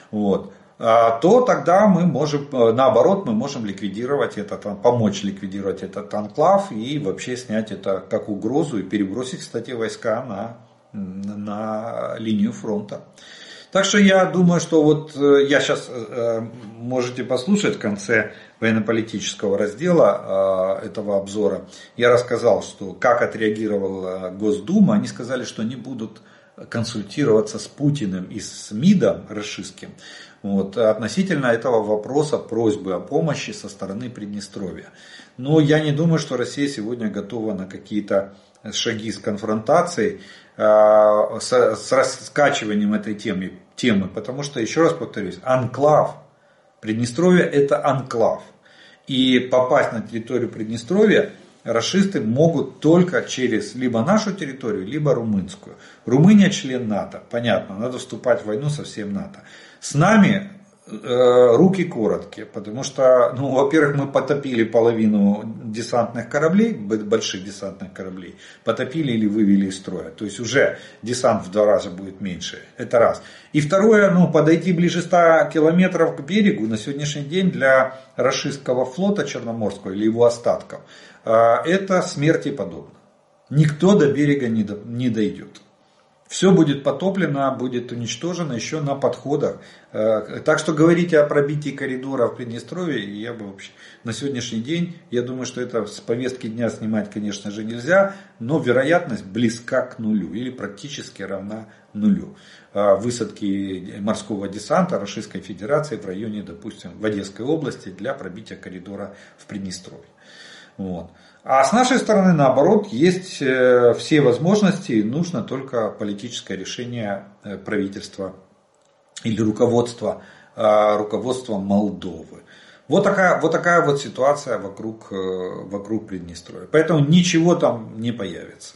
Вот. А, то тогда мы можем, наоборот, мы можем ликвидировать этот, помочь ликвидировать этот анклав и вообще снять это как угрозу и перебросить, кстати, войска на на линию фронта. Так что я думаю, что вот э, я сейчас э, можете послушать в конце военно-политического раздела э, этого обзора. Я рассказал, что как отреагировала Госдума. Они сказали, что они будут консультироваться с Путиным и с МИДом российским вот, относительно этого вопроса просьбы о помощи со стороны Приднестровья. Но я не думаю, что Россия сегодня готова на какие-то шаги с конфронтацией. Э, с, с раскачиванием этой темы, темы, потому что, еще раз повторюсь, анклав, Приднестровье это анклав. И попасть на территорию Приднестровья расисты могут только через либо нашу территорию, либо румынскую. Румыния член НАТО, понятно, надо вступать в войну со всем НАТО. С нами руки короткие, потому что, ну, во-первых, мы потопили половину десантных кораблей, больших десантных кораблей, потопили или вывели из строя. То есть уже десант в два раза будет меньше. Это раз. И второе, ну, подойти ближе 100 километров к берегу на сегодняшний день для российского флота Черноморского или его остатков, э, это смерти подобно. Никто до берега не дойдет. Все будет потоплено, будет уничтожено еще на подходах. Э, так что говорить о пробитии коридора в Приднестровье, я бы вообще на сегодняшний день, я думаю, что это с повестки дня снимать, конечно же, нельзя, но вероятность близка к нулю или практически равна нулю. Э, высадки морского десанта Российской Федерации в районе, допустим, в Одесской области для пробития коридора в Приднестровье. Вот. А с нашей стороны, наоборот, есть э, все возможности, нужно только политическое решение э, правительства или руководства, э, руководства Молдовы. Вот такая, вот такая вот ситуация вокруг, вокруг Приднестровья. Поэтому ничего там не появится.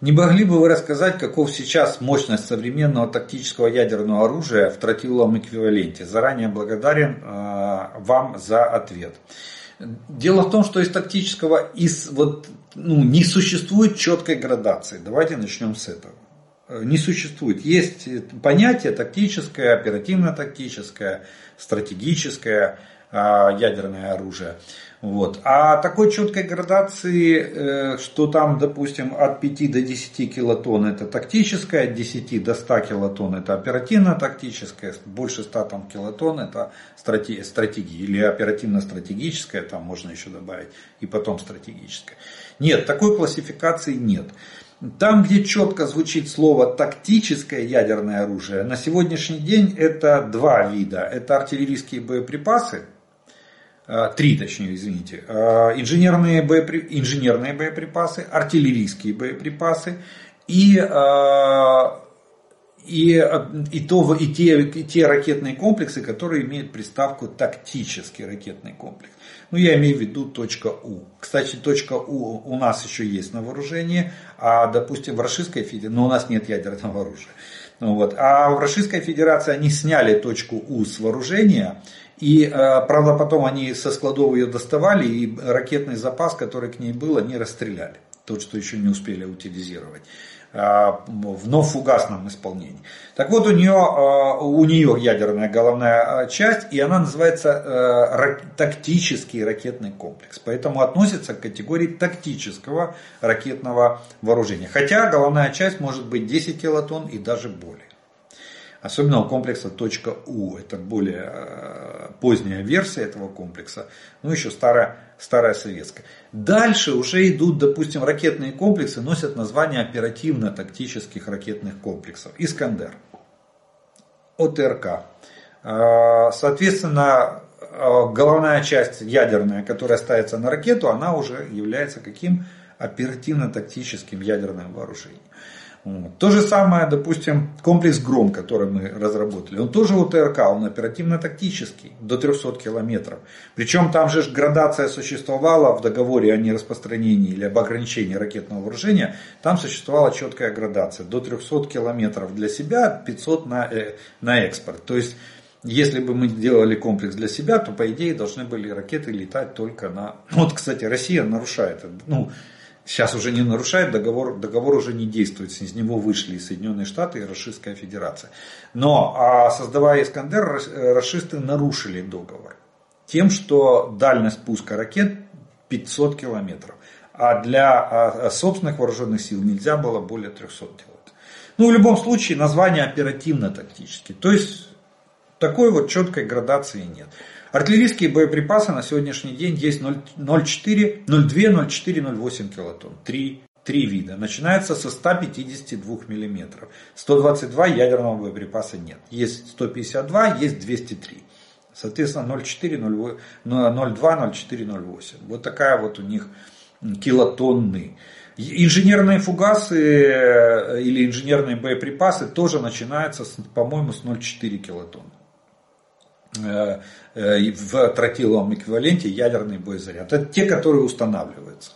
Не могли бы вы рассказать, каков сейчас мощность современного тактического ядерного оружия в тротиловом эквиваленте? Заранее благодарен вам за ответ. Дело в том, что из тактического из, вот, ну, не существует четкой градации. Давайте начнем с этого. Э, не существует. Есть понятие тактическое, оперативно-тактическое, стратегическое, а, ядерное оружие. Вот. А такой четкой градации, э, что там, допустим, от 5 до 10 килотонн это тактическое, от 10 до 100 килотонн это оперативно-тактическое, больше 100 там, килотонн это стратегия или оперативно-стратегическое, там можно еще добавить, и потом стратегическое. Нет, такой классификации нет. Там, где четко звучит слово тактическое ядерное оружие, на сегодняшний день это два вида. Это артиллерийские боеприпасы, три точнее, извините, э, инженерные, боепри... инженерные боеприпасы, артиллерийские боеприпасы и, э, и, и, то, и, те, и те ракетные комплексы, которые имеют приставку тактический ракетный комплекс. Ну, я имею в виду точка У. Кстати, точка У у нас еще есть на вооружении, а, допустим, в Российской Федерации, но у нас нет ядерного оружия. Ну, вот. А в Российской Федерации они сняли точку У с вооружения, и, э, правда, потом они со складов ее доставали, и ракетный запас, который к ней был, они расстреляли. Тот, что еще не успели утилизировать но в фугасном исполнении. Так вот, у нее, э, у нее ядерная головная э, часть, и она называется тактический ракетный комплекс. Поэтому относится к категории тактического ракетного вооружения. Хотя головная часть может быть 10 килотонн и даже более. Особенно у комплекса .у. Это более э, поздняя версия этого комплекса. Ну, еще старая, старая советская. Дальше уже идут, допустим, ракетные комплексы, носят название оперативно-тактических ракетных комплексов. Искандер. ОТРК. Э, соответственно, э, головная часть ядерная, которая ставится на ракету, она уже является каким? Оперативно-тактическим ядерным вооружением. То же самое, допустим, комплекс Гром, который мы разработали. Он тоже УТРК, он оперативно-тактический, до 300 километров. Причем там же градация существовала в договоре о нераспространении или об ограничении ракетного вооружения. Там существовала четкая градация. До 300 километров для себя, 500 на, э, на экспорт. То есть если бы мы делали комплекс для себя, то по идее должны были ракеты летать только на... Вот, кстати, Россия нарушает. Ну, сейчас уже не нарушает, договор, договор уже не действует, из него вышли и Соединенные Штаты, и Российская Федерация. Но а создавая Искандер, расисты нарушили договор тем, что дальность пуска ракет 500 километров, а для а, собственных вооруженных сил нельзя было более 300 делать. Ну, в любом случае, название оперативно-тактический. То есть, такой вот четкой градации нет. Артиллерийские боеприпасы на сегодняшний день есть 0,4, 0,2, 0,4, 0,8 килотонн. Три, три вида. Начинается со 152 мм. 122 ядерного боеприпаса нет. Есть 152, есть 203. Соответственно, 0,4, 0,2, 0,4, 0,8. Вот такая вот у них килотонны. Инженерные фугасы э, или инженерные боеприпасы тоже начинаются, по-моему, с 0,4 килотонн. Э, э, в тротиловом эквиваленте ядерный боезаряд. Это те, которые устанавливаются.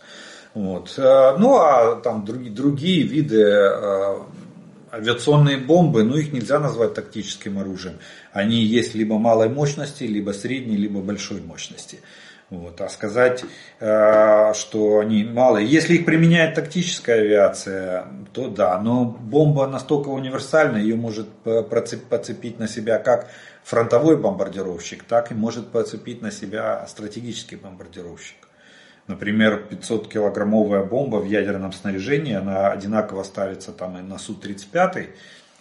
Вот. Э, ну а там другие, другие виды авиационные бомбы, ну их нельзя назвать тактическим оружием. Они есть либо малой мощности, либо средней, либо большой мощности. Вот. А сказать, что они малые, если их применяет тактическая авиация, то да, но бомба настолько универсальна, ее может подцепить на себя как фронтовой бомбардировщик, так и может подцепить на себя стратегический бомбардировщик. Например, 500-килограммовая бомба в ядерном снаряжении, она одинаково ставится там и на Су-35,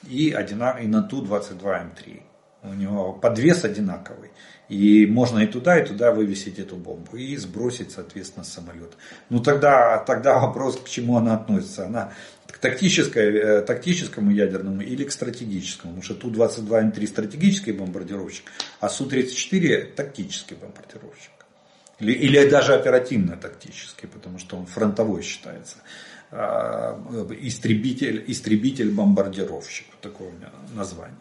и, одинаково, и на Ту-22М3. У него подвес одинаковый. И можно и туда, и туда вывесить эту бомбу и сбросить, соответственно, самолет. Ну тогда, тогда вопрос, к чему она относится. Она к тактической, э, тактическому ядерному или к стратегическому. Потому что Ту-22М3 стратегический бомбардировщик, а Су-34 тактический бомбардировщик. Или, или даже оперативно-тактический, потому что он фронтовой считается. А, истребитель, истребитель-бомбардировщик. Такое у меня название.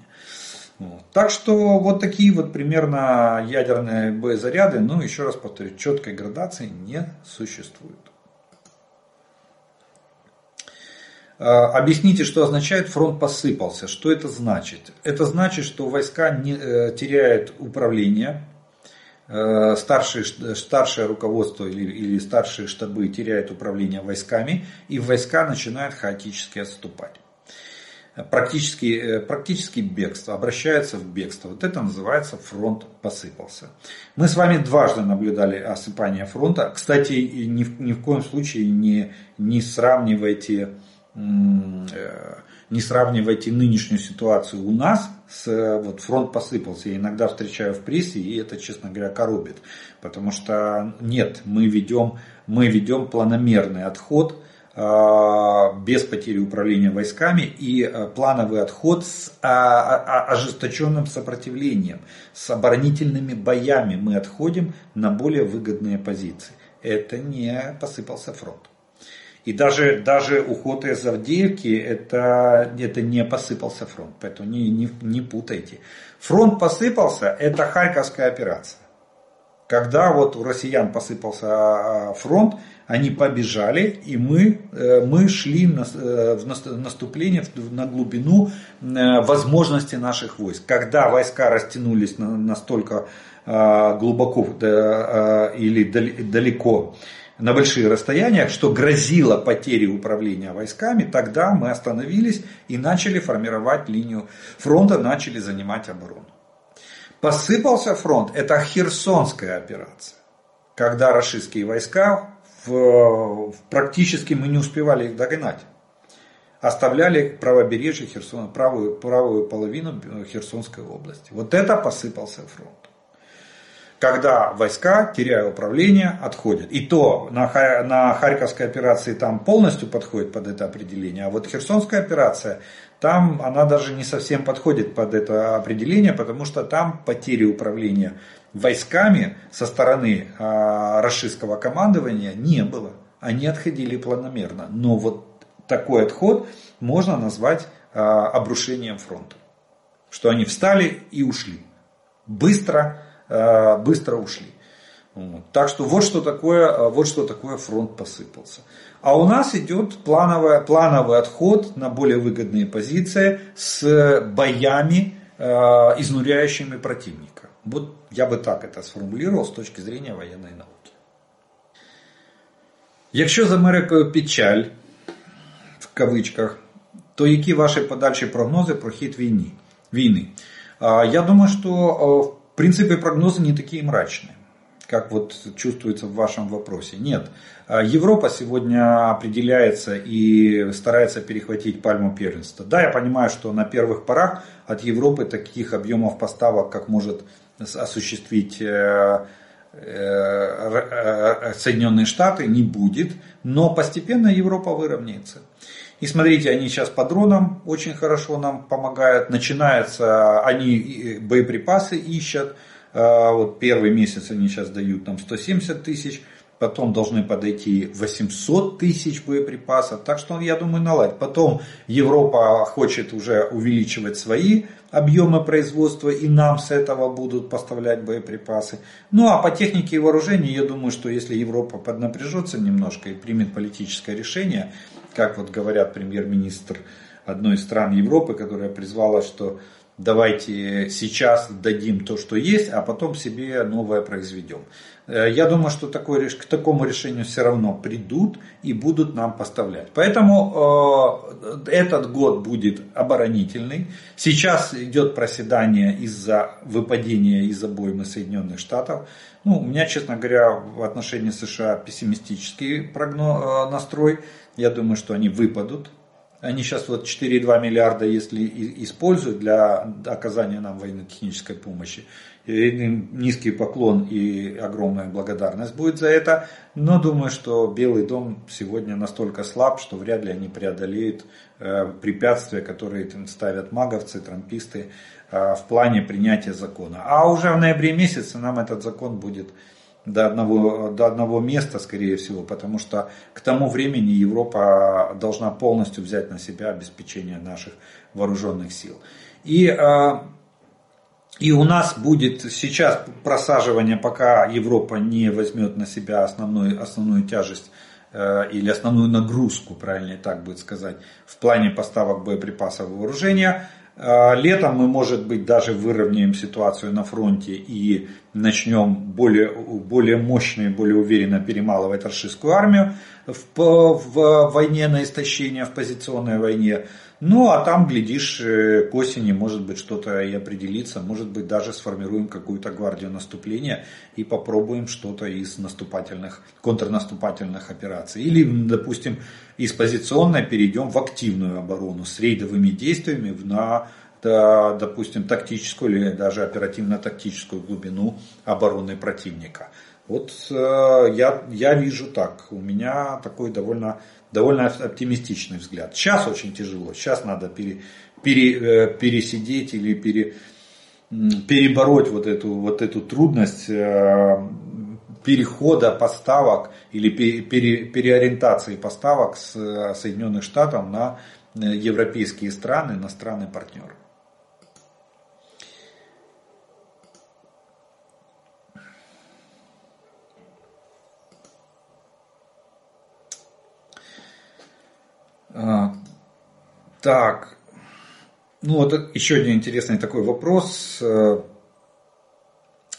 Вот. Так что вот такие вот примерно ядерные боезаряды, но еще раз повторю, четкой градации не существует. А, объясните, что означает фронт посыпался. Что это значит? Это значит, что войска не, э, теряют управление, э, старшие, старшее руководство или, или старшие штабы теряют управление войсками, и войска начинают хаотически отступать практически, э, практически бегство, обращается в бегство. Вот это называется фронт посыпался. Мы с вами дважды наблюдали осыпание фронта. Кстати, ни в, ни в коем случае не, не сравнивайте э, не сравнивайте нынешнюю ситуацию у нас с вот фронт посыпался. Я иногда встречаю в прессе, и это, честно говоря, коробит. Потому что нет, мы ведем, мы ведем планомерный отход Э, без потери управления войсками и э, плановый отход с а, ожесточенным сопротивлением, с оборонительными боями мы отходим на более выгодные позиции. Это не посыпался фронт. И даже, даже уход из Авдеевки это, это не посыпался фронт, поэтому не, не, не путайте. Фронт посыпался, это Харьковская операция. Когда вот у россиян посыпался а, фронт, они побежали, и мы, э, мы шли э, в наступление на глубину э, возможности наших войск. Когда войска растянулись настолько глубоко или далеко на большие расстояния, что грозило потерей управления войсками, тогда мы остановились и начали формировать линию фронта, начали занимать оборону. Посыпался фронт, это Херсонская операция, когда рашистские войска в, практически мы не успевали их догнать. Оставляли правобережье Херсона, правую, правую половину Херсонской области. Вот это посыпался фронт. Когда войска, теряя управление, отходят. И то на, Харьковской операции там полностью подходит под это определение. А вот Херсонская операция, там она даже не совсем подходит под это определение, потому что там потери управления войсками со стороны расистского командования не было. Они отходили планомерно. Но вот такой отход можно назвать а, обрушением фронта. Что они встали и ушли. Быстро, быстро ушли. Вот. Так что вот что, такое, вот что такое фронт посыпался. А у нас идет плановый, плановый отход на более выгодные позиции с боями, изнуряющими противника. Вот я бы так это сформулював з точки зрения воєнної науки. Якщо з Америкою печаль, в кавичках, то які ваші подальші прогнози про хід війни? війни? Я думаю, что в принципе прогнозы не такие мрачные как вот чувствуется в вашем вопросе. Нет, Европа сегодня определяется и старается перехватить пальму первенства. Да, я понимаю, что на первых порах от Европы таких объемов поставок, как может осуществить э, э, э, Соединенные Штаты, не будет, но постепенно Европа выровняется. И смотрите, они сейчас по дронам очень хорошо нам помогают. Начинается, они боеприпасы ищут. Вот первый месяц они сейчас дают нам 170 тысяч потом должны подойти 800 тысяч боеприпасов, так что я думаю наладить. Потом Европа хочет уже увеличивать свои объемы производства и нам с этого будут поставлять боеприпасы. Ну а по технике и вооружению я думаю, что если Европа поднапряжется немножко и примет политическое решение, как вот говорят премьер-министр одной из стран Европы, которая призвала, что давайте сейчас дадим то, что есть, а потом себе новое произведем. Э, я думаю, что такое, к такому решению все равно придут и будут нам поставлять. Поэтому э, этот год будет оборонительный. Сейчас идет проседание из-за выпадения из обоймы Соединенных Штатов. Ну, у меня, честно говоря, в отношении США пессимистический прогноз, э, настрой. Я думаю, что они выпадут они сейчас вот 4,2 миллиарда, если используют для оказания нам военно-технической помощи, им низкий поклон и огромная благодарность будет за это. Но думаю, что Белый дом сегодня настолько слаб, что вряд ли они преодолеют э, препятствия, которые ставят маговцы, трамписты э, в плане принятия закона. А уже в ноябре месяце нам этот закон будет до одного, до одного места, скорее всего, потому что к тому времени Европа должна полностью взять на себя обеспечение наших вооруженных сил. И, а, и у нас будет сейчас просаживание, пока Европа не возьмет на себя основную, основную тяжесть э, или основную нагрузку, правильнее так будет сказать, в плане поставок боеприпасов и вооружения. А, летом мы, может быть, даже выровняем ситуацию на фронте и начнем более, более мощно и более уверенно перемалывать российскую армию в, в войне на истощение, в позиционной войне. Ну, а там, глядишь, э, к осени, может быть, что-то и определится, может быть, даже сформируем какую-то гвардию наступления и попробуем что-то из наступательных, контрнаступательных операций. Или, допустим, из позиционной перейдем в активную оборону с рейдовыми действиями на допустим, тактическую или даже оперативно-тактическую глубину обороны противника. Вот э, я, я вижу так. У меня такой довольно довольно оптимистичный взгляд. Сейчас очень тяжело, сейчас надо пере, пере, э, пересидеть или пере, перебороть вот эту, вот эту трудность э, перехода поставок или пере, переориентации поставок с э, Соединенных Штатов на европейские страны, на страны-партнеры. А, так, ну вот еще один интересный такой вопрос. Э,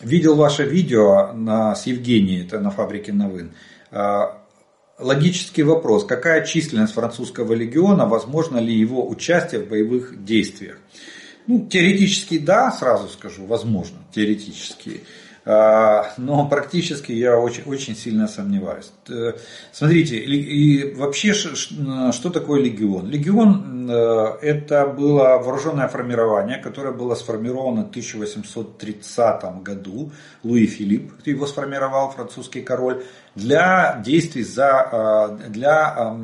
видел ваше видео на, с Евгенией, это на фабрике Новин. А, логический вопрос. Какая численность французского легиона, возможно ли его участие в боевых действиях? Ну, теоретически да, сразу скажу, возможно, теоретически. А, но практически я очень, очень сильно сомневаюсь. Э, смотрите, и вообще что такое легион? Легион э, это было вооруженное формирование, которое было сформировано в 1830 году. Луи Филипп его сформировал, французский король, для действий, за, э, для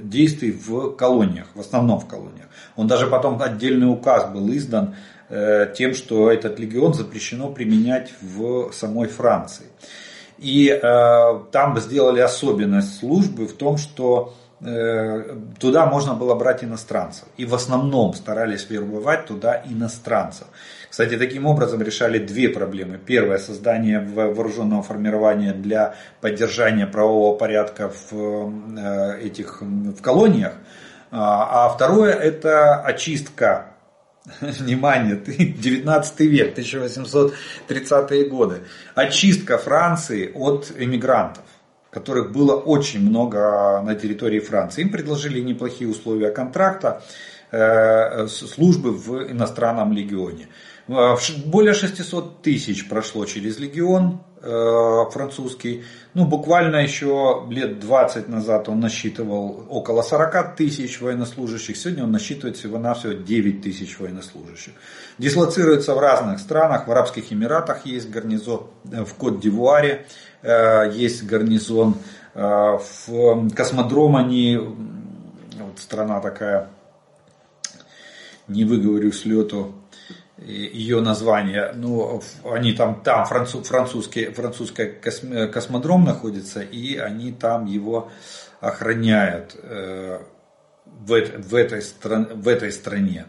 действий в колониях, в основном в колониях. Он даже потом отдельный указ был издан Э, тем, что этот легион запрещено применять в самой Франции. И э, там сделали особенность службы в том, что э, туда можно было брать иностранцев. И в основном старались вербовать туда иностранцев. Кстати, таким образом решали две проблемы. Первое, создание вооруженного формирования для поддержания правового порядка в, э, этих, в колониях. А, а второе, это очистка (laughs) внимание, 19 (laughs) век, 1830-е годы, очистка Франции от эмигрантов которых было очень много на территории Франции. Им предложили неплохие условия контракта, э, службы в иностранном легионе. Более 600 тысяч прошло через легион, Э, французский. Ну, буквально еще лет 20 назад он насчитывал около 40 тысяч военнослужащих. Сегодня он насчитывает всего-навсего 9 тысяч военнослужащих. Дислоцируется в разных странах. В Арабских Эмиратах есть гарнизон, э, в Кот-Дивуаре э, есть гарнизон. В космодром они, вот страна такая, не выговорю с лету, ее название. Ну, они там, там француз, французский, французский космодром находится, и они там его охраняют э, в, в, этой стран, в этой стране.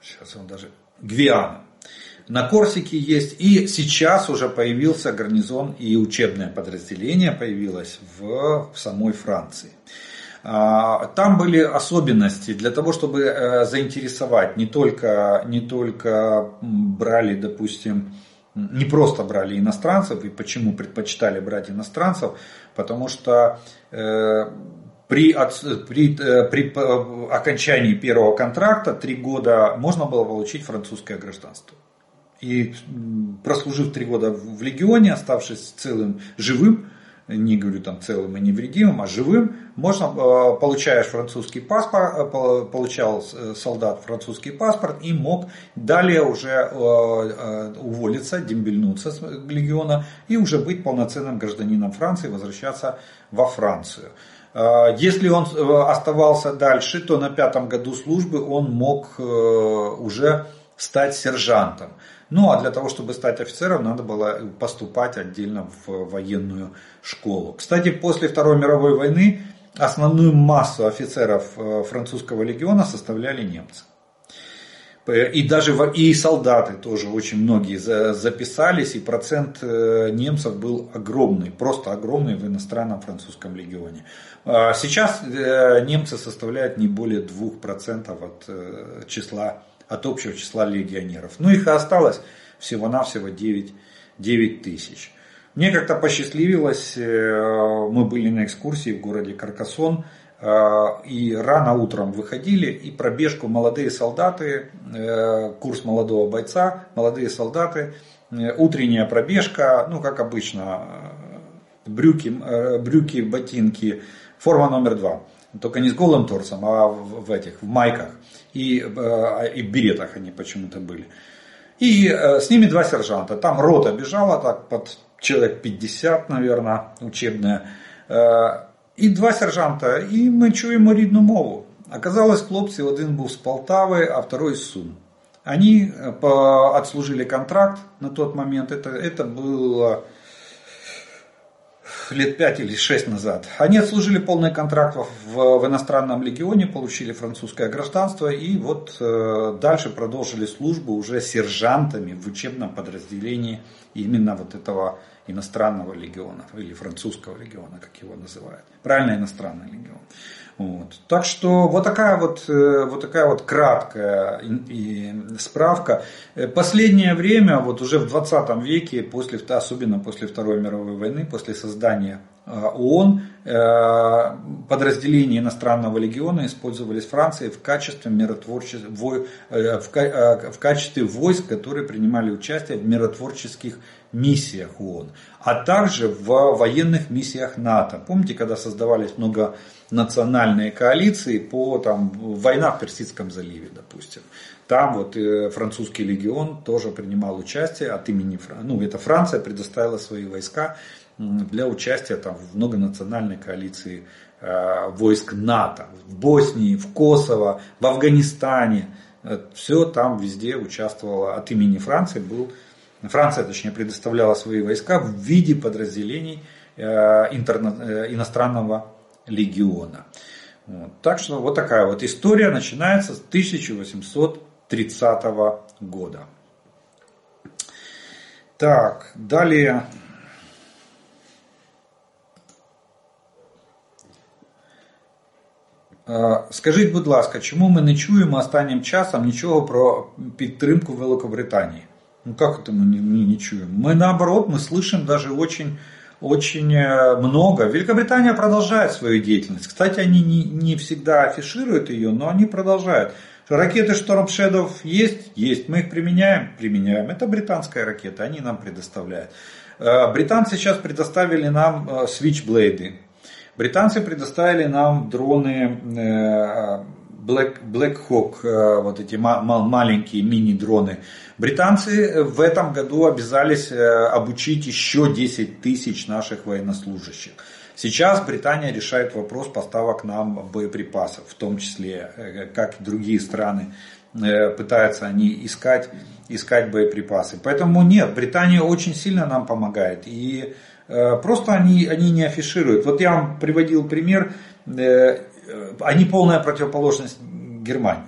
Сейчас он даже... Гвиана. На Корсике есть, и сейчас уже появился гарнизон и учебное подразделение появилось в, в самой Франции. Там были особенности для того, чтобы заинтересовать. Не только, не только брали, допустим, не просто брали иностранцев, и почему предпочитали брать иностранцев, потому что при, при, при окончании первого контракта три года можно было получить французское гражданство. И прослужив три года в легионе, оставшись целым, живым, не говорю там целым и невредимым, а живым, можно, э, получаешь французский паспорт, э, получал э, солдат французский паспорт и мог далее уже уволиться, дембельнуться с легиона и уже быть полноценным гражданином Франции, возвращаться во Францию. Если он оставался дальше, то на пятом году службы он мог уже стать сержантом. Ну а для того, чтобы стать офицером, надо было поступать отдельно в военную школу. Кстати, после Второй мировой войны основную массу офицеров э, французского легиона составляли немцы. И даже и солдаты тоже очень многие записались, и процент э, немцев был огромный, просто огромный в иностранном французском легионе. А сейчас э, немцы составляют не более 2% от числа от общего числа легионеров. Ну, их осталось всего-навсего 9, 9 тысяч. Мне как-то посчастливилось, э, мы были на экскурсии в городе Каркасон, э, и рано утром выходили, и пробежку молодые солдаты, э, курс молодого бойца, молодые солдаты, утренняя пробежка, ну как обычно, брюки, брюки ботинки, форма номер два. Только не с голым торсом, а в этих, в майках и, э, и в беретах они почему-то были. И э, с ними два сержанта. Там рота бежала так под человек 50, наверное, учебная. Э, і два сержанта, і ми чуємо рідну мову. Оказалось, хлопці, один був з Полтави, а второй з Сум. Они отслужили контракт на тот момент. Это, это было лет 5 или 6 назад. Они отслужили полный контракт в, в иностранном легионе, получили французское гражданство и вот э, дальше продолжили службу уже сержантами в учебном подразделении именно вот этого иностранного легиона или французского легиона, как его называют. Правильно, иностранный легион. Вот. Так что вот такая вот, э, вот такая вот краткая справка. Э, последнее время, вот уже в 20 веке, после, особенно после Второй мировой войны, после создания э, ООН, подразделения иностранного легиона использовались Францией в качестве, миротворческих, в качестве войск, которые принимали участие в миротворческих миссиях ООН, а также в военных миссиях НАТО. Помните, когда создавались многонациональные коалиции по там, война в Персидском заливе, допустим. Там вот э, французский легион тоже принимал участие от имени, ну это Франция предоставила свои войска для участия там, в многонациональной коалиции э, войск НАТО. В Боснии, в Косово, в Афганистане. Э, Все там везде участвовало от имени Франции был Франция, точнее, предоставляла свои войска в виде подразделений э, э, иностранного легиона. Вот. Так что вот такая вот история начинается с 1830 года. Так, далее. Э, скажіть, будь ласка, чому ми не чуємо останнім часом нічого про підтримку Великобританії? Ну как это мы не, не, не чуем? Мы наоборот, мы слышим даже очень, очень э, много. Великобритания продолжает свою деятельность. Кстати, они не, не всегда афишируют ее, но они продолжают. Ракеты Storm Shadow есть? Есть. Мы их применяем? Применяем. Это британская ракета, они нам предоставляют. Э, британцы сейчас предоставили нам э, Switchblade. Британцы предоставили нам дроны Black, Black Hawk, э, вот эти маленькие мини-дроны. Британцы в этом году обязались э, обучить еще 10 тысяч наших военнослужащих. Сейчас Британия решает вопрос поставок нам боеприпасов, в том числе, э, как и другие страны, пытаются они искать, искать боеприпасы. Поэтому нет, Британия очень сильно нам помогает. И просто они, они не афишируют. Вот я вам приводил пример они полная противоположность Германии.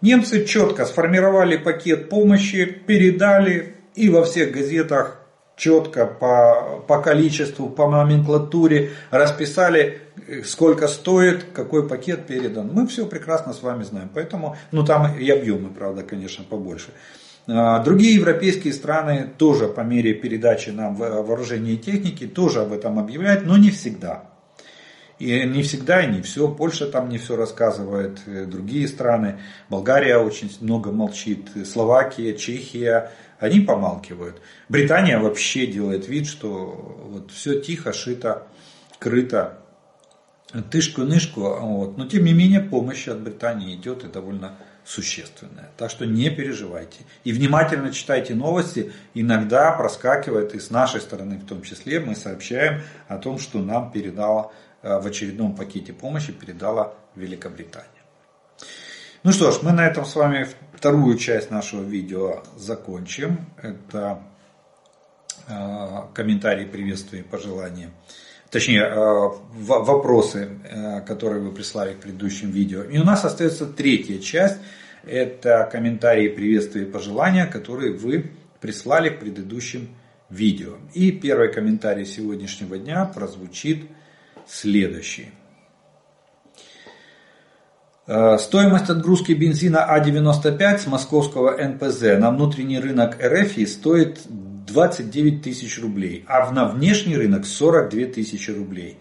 Немцы четко сформировали пакет помощи, передали, и во всех газетах четко по, по количеству, по номенклатуре, расписали, сколько стоит, какой пакет передан. Мы все прекрасно с вами знаем. Поэтому, ну там и объемы, правда, конечно, побольше. А, другие европейские страны тоже по мере передачи нам вооружения и техники тоже об этом объявляют, но не всегда. И не всегда, не все. Польша там не все рассказывает, другие страны. Болгария очень много молчит, Словакия, Чехия, они помалкивают. Британия вообще делает вид, что вот все тихо, шито, крыто, тышку-нышку. Вот. Но тем не менее помощь от Британии идет и довольно существенная. Так что не переживайте. И внимательно читайте новости. Иногда проскакивает и с нашей стороны в том числе мы сообщаем о том, что нам передала э, в очередном пакете помощи передала Великобритания. Ну что ж, мы на этом с вами вторую часть нашего видео закончим. Это э, комментарии, приветствия, пожелания. Точнее, э, вопросы, э, которые вы прислали к предыдущим видео. И у нас остается третья часть. Это комментарии, приветствия и пожелания, которые вы прислали к предыдущим видео. И первый комментарий сегодняшнего дня прозвучит следующий. Э, стоимость отгрузки бензина А95 с московского НПЗ на внутренний рынок РФ стоит 29 тысяч рублей, а на внешний рынок 42 тысячи рублей.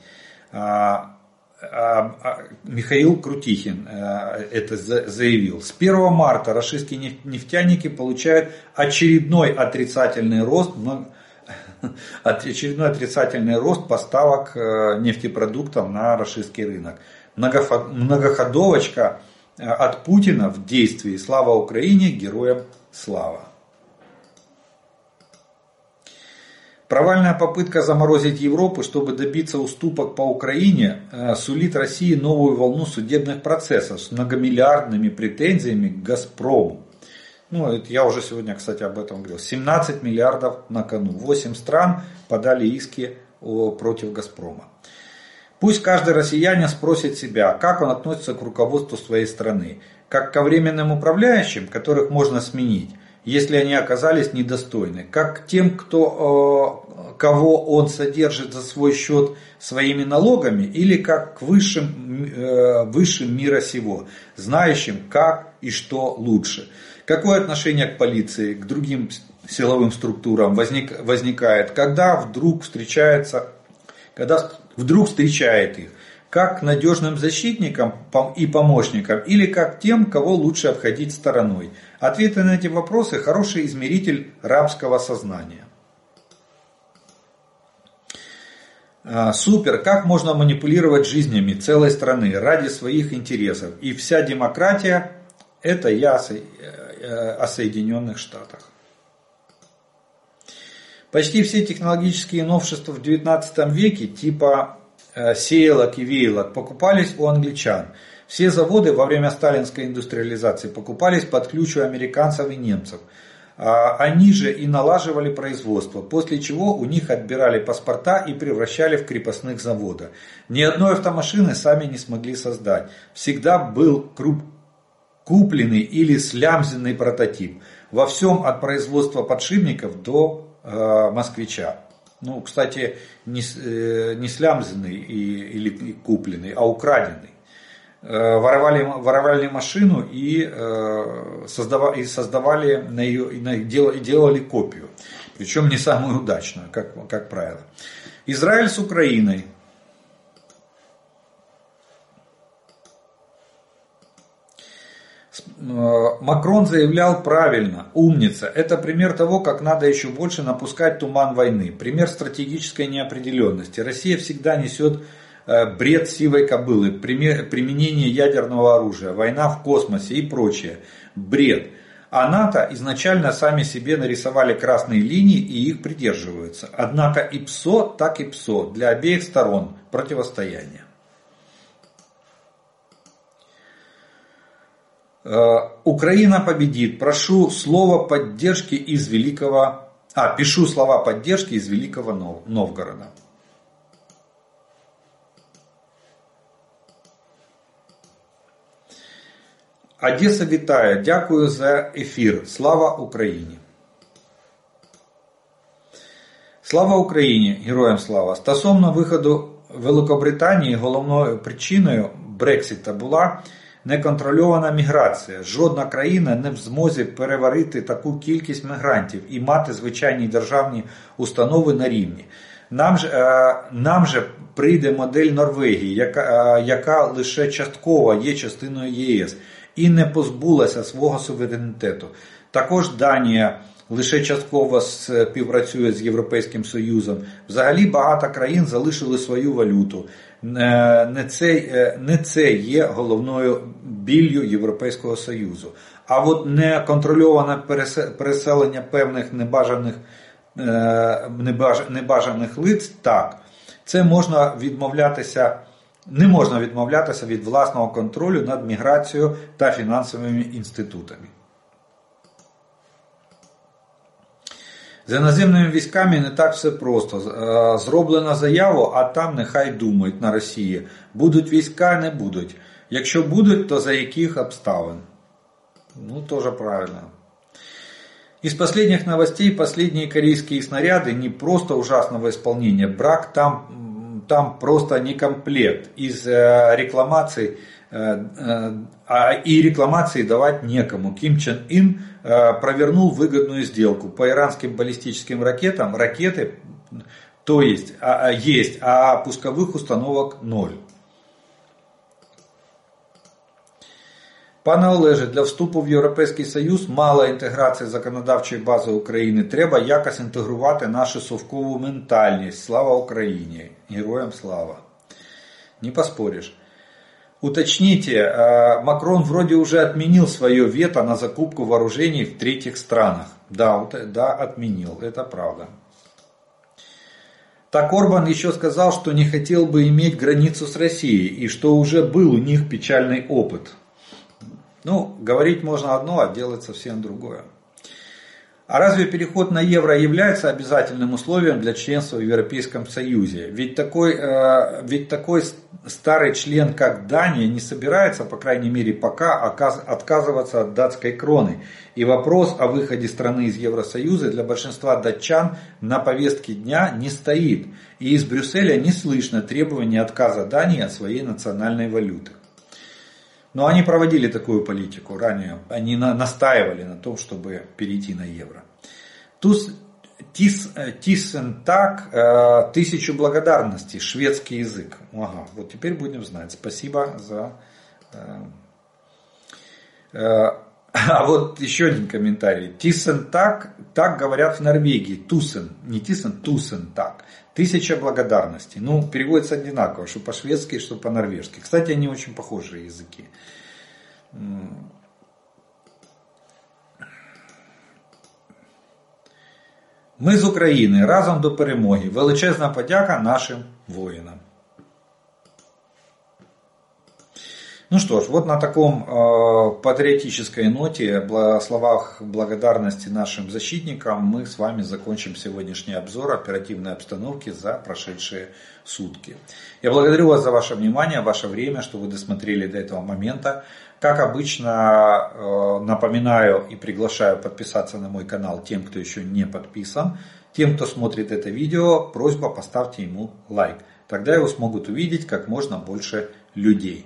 А, а, Михаил Крутихин э, это заявил. С 1 марта российские нефтяники получают очередной отрицательный рост, (laughs) очередной отрицательный рост поставок э, нефтепродуктов на российский рынок многоходовочка э, от Путина в действии «Слава Украине! Героям слава!». Провальная попытка заморозить Европу, чтобы добиться уступок по Украине, э, сулит России новую волну судебных процессов с многомиллиардными претензиями к «Газпрому». Ну, это я уже сегодня, кстати, об этом говорил. 17 миллиардов на кону. 8 стран подали иски против «Газпрома». Пусть каждый россиянин спросит себя, как он относится к руководству своей страны, как ко временным управляющим, которых можно сменить, если они оказались недостойны, как к тем, кто, э, кого он содержит за свой счет своими налогами, или как к высшим, э, высшим мира сего, знающим, как и что лучше. Какое отношение к полиции, к другим силовым структурам возник, возникает, когда вдруг встречается, когда вдруг встречает их, как надежным защитникам и помощникам или как тем, кого лучше обходить стороной. Ответы на эти вопросы – хороший измеритель рабского сознания. А, супер, как можно манипулировать жизнями целой страны ради своих интересов. И вся демократия – это я э, о Соединенных Штатах. Почти все технологические новшества в 19 веке, типа э, сеялок и веялок, покупались у англичан. Все заводы во время сталинской индустриализации покупались под ключ у американцев и немцев. А они же и налаживали производство, после чего у них отбирали паспорта и превращали в крепостных завода. Ни одной автомашины сами не смогли создать. Всегда был круп купленный или слямзенный прототип. Во всем от производства подшипников до Э, москвича. Ну, кстати, не, э, не слямзанный и, или купленный, а украденный. Э, воровали, воровали машину и, создавали, и создавали на ее, и делали, делали копию. Причем не самую удачную, как, как правило. Израиль с Украиной Макрон заявлял правильно, умница. Это пример того, как надо еще больше напускать туман войны. Пример стратегической неопределенности. Россия всегда несет э, бред сивой кобылы, применение ядерного оружия, война в космосе и прочее. Бред. А НАТО изначально сами себе нарисовали красные линии и их придерживаются. Однако и ПСО, так и ПСО для обеих сторон противостояние. Украина победит. Прошу слова поддержки из Великого... А, пишу слова поддержки из Великого Новгорода. Одеса вітає. Дякую за ефір. Слава Україні. Слава Україні! Героям слава! Стосовно виходу Великобританії головною причиною Брексіта була Неконтрольована міграція. Жодна країна не в змозі переварити таку кількість мігрантів і мати звичайні державні установи на рівні. Нам же, нам же прийде модель Норвегії, яка, яка лише частково є частиною ЄС і не позбулася свого суверенітету. Також Данія лише частково співпрацює з Європейським Союзом. Взагалі багато країн залишили свою валюту. Не це, не це є головною біллю Європейського Союзу. А от неконтрольоване переселення певних небажаних небажаних лиць, так, це можна відмовлятися. Не можна відмовлятися від власного контролю над міграцією та фінансовими інститутами. З іноземними військами не так все просто. Зроблена заяву, а там нехай думають на Росії. Будуть війська, не будуть. Якщо будуть, то за яких обставин? Ну, тоже правильно. Из последних новостей последние корейские снаряды не просто ужасного исполнения, брак там, там просто не комплект. Из рекламаций и рекламации давать некому. Ким Чен Ин провернул выгодную сделку. По иранским баллистическим ракетам ракеты то есть, есть, а пусковых установок ноль. Пане Олеже, для вступу в Європейський Союз мало інтеграції законодавчої бази України. Треба якось інтегрувати нашу совкову ментальність. Слава Україні! Героям слава! Не поспоришь. Уточните, Макрон вроде уже отменил свое вето на закупку вооружений в третьих странах. Да, да, отменил, это правда. Так Орбан еще сказал, что не хотел бы иметь границу с Россией и что уже был у них печальный опыт. Ну, говорить можно одно, а делать совсем другое. А разве переход на евро является обязательным условием для членства в Европейском Союзе? Ведь такой, э, ведь такой старый член, как Дания, не собирается, по крайней мере пока, отказываться от датской кроны. И вопрос о выходе страны из Евросоюза для большинства датчан на повестке дня не стоит. И из Брюсселя не слышно требования отказа Дании от своей национальной валюты. Но они проводили такую политику ранее. Они настаивали на том, чтобы перейти на евро. Туз, тис, тисен так, э, тысячу благодарностей, шведский язык. Ага, вот теперь будем знать. Спасибо за... Э, э, (laughs) а вот еще один комментарий. Тисен так, так говорят в Норвегии. Тусен, не тисен, тусен так. Тысяча благодарностей. Ну, переводится одинаково, что по-шведски, что по-норвежски. Кстати, они очень похожие языки. Ми з України разом до перемоги. Величезна подяка нашим воїнам. Ну что ж, вот на таком э, патриотической ноте, бла, словах благодарности нашим защитникам, мы с вами закончим сегодняшний обзор оперативной обстановки за прошедшие сутки. Я благодарю вас за ваше внимание, ваше время, что вы досмотрели до этого момента. Как обычно, э, напоминаю и приглашаю подписаться на мой канал тем, кто еще не подписан. Тем, кто смотрит это видео, просьба поставьте ему лайк. Тогда его смогут увидеть как можно больше людей.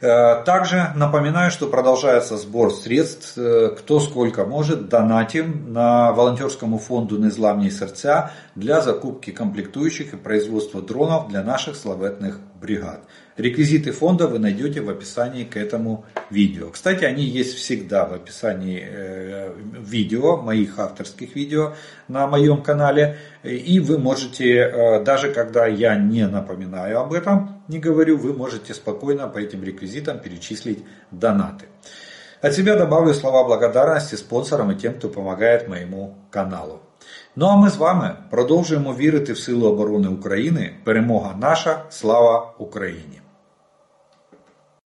Э, также напоминаю, что продолжается сбор средств, э, кто сколько может, донатим на волонтерскому фонду «Незламні сердца» для закупки комплектующих и производства дронов для наших славетных бригад. Реквизиты фонда вы найдете в описании к этому видео. Кстати, они есть всегда в описании э, видео, моих авторских видео на моем канале. И вы можете, э, даже когда я не напоминаю об этом, не говорю, вы можете спокойно по этим реквизитам перечислить донаты. От себя добавлю слова благодарности спонсорам и тем, кто помогает моему каналу. Ну а ми з вами продовжуємо вірити в силу оборони України. Перемога наша, слава Україні!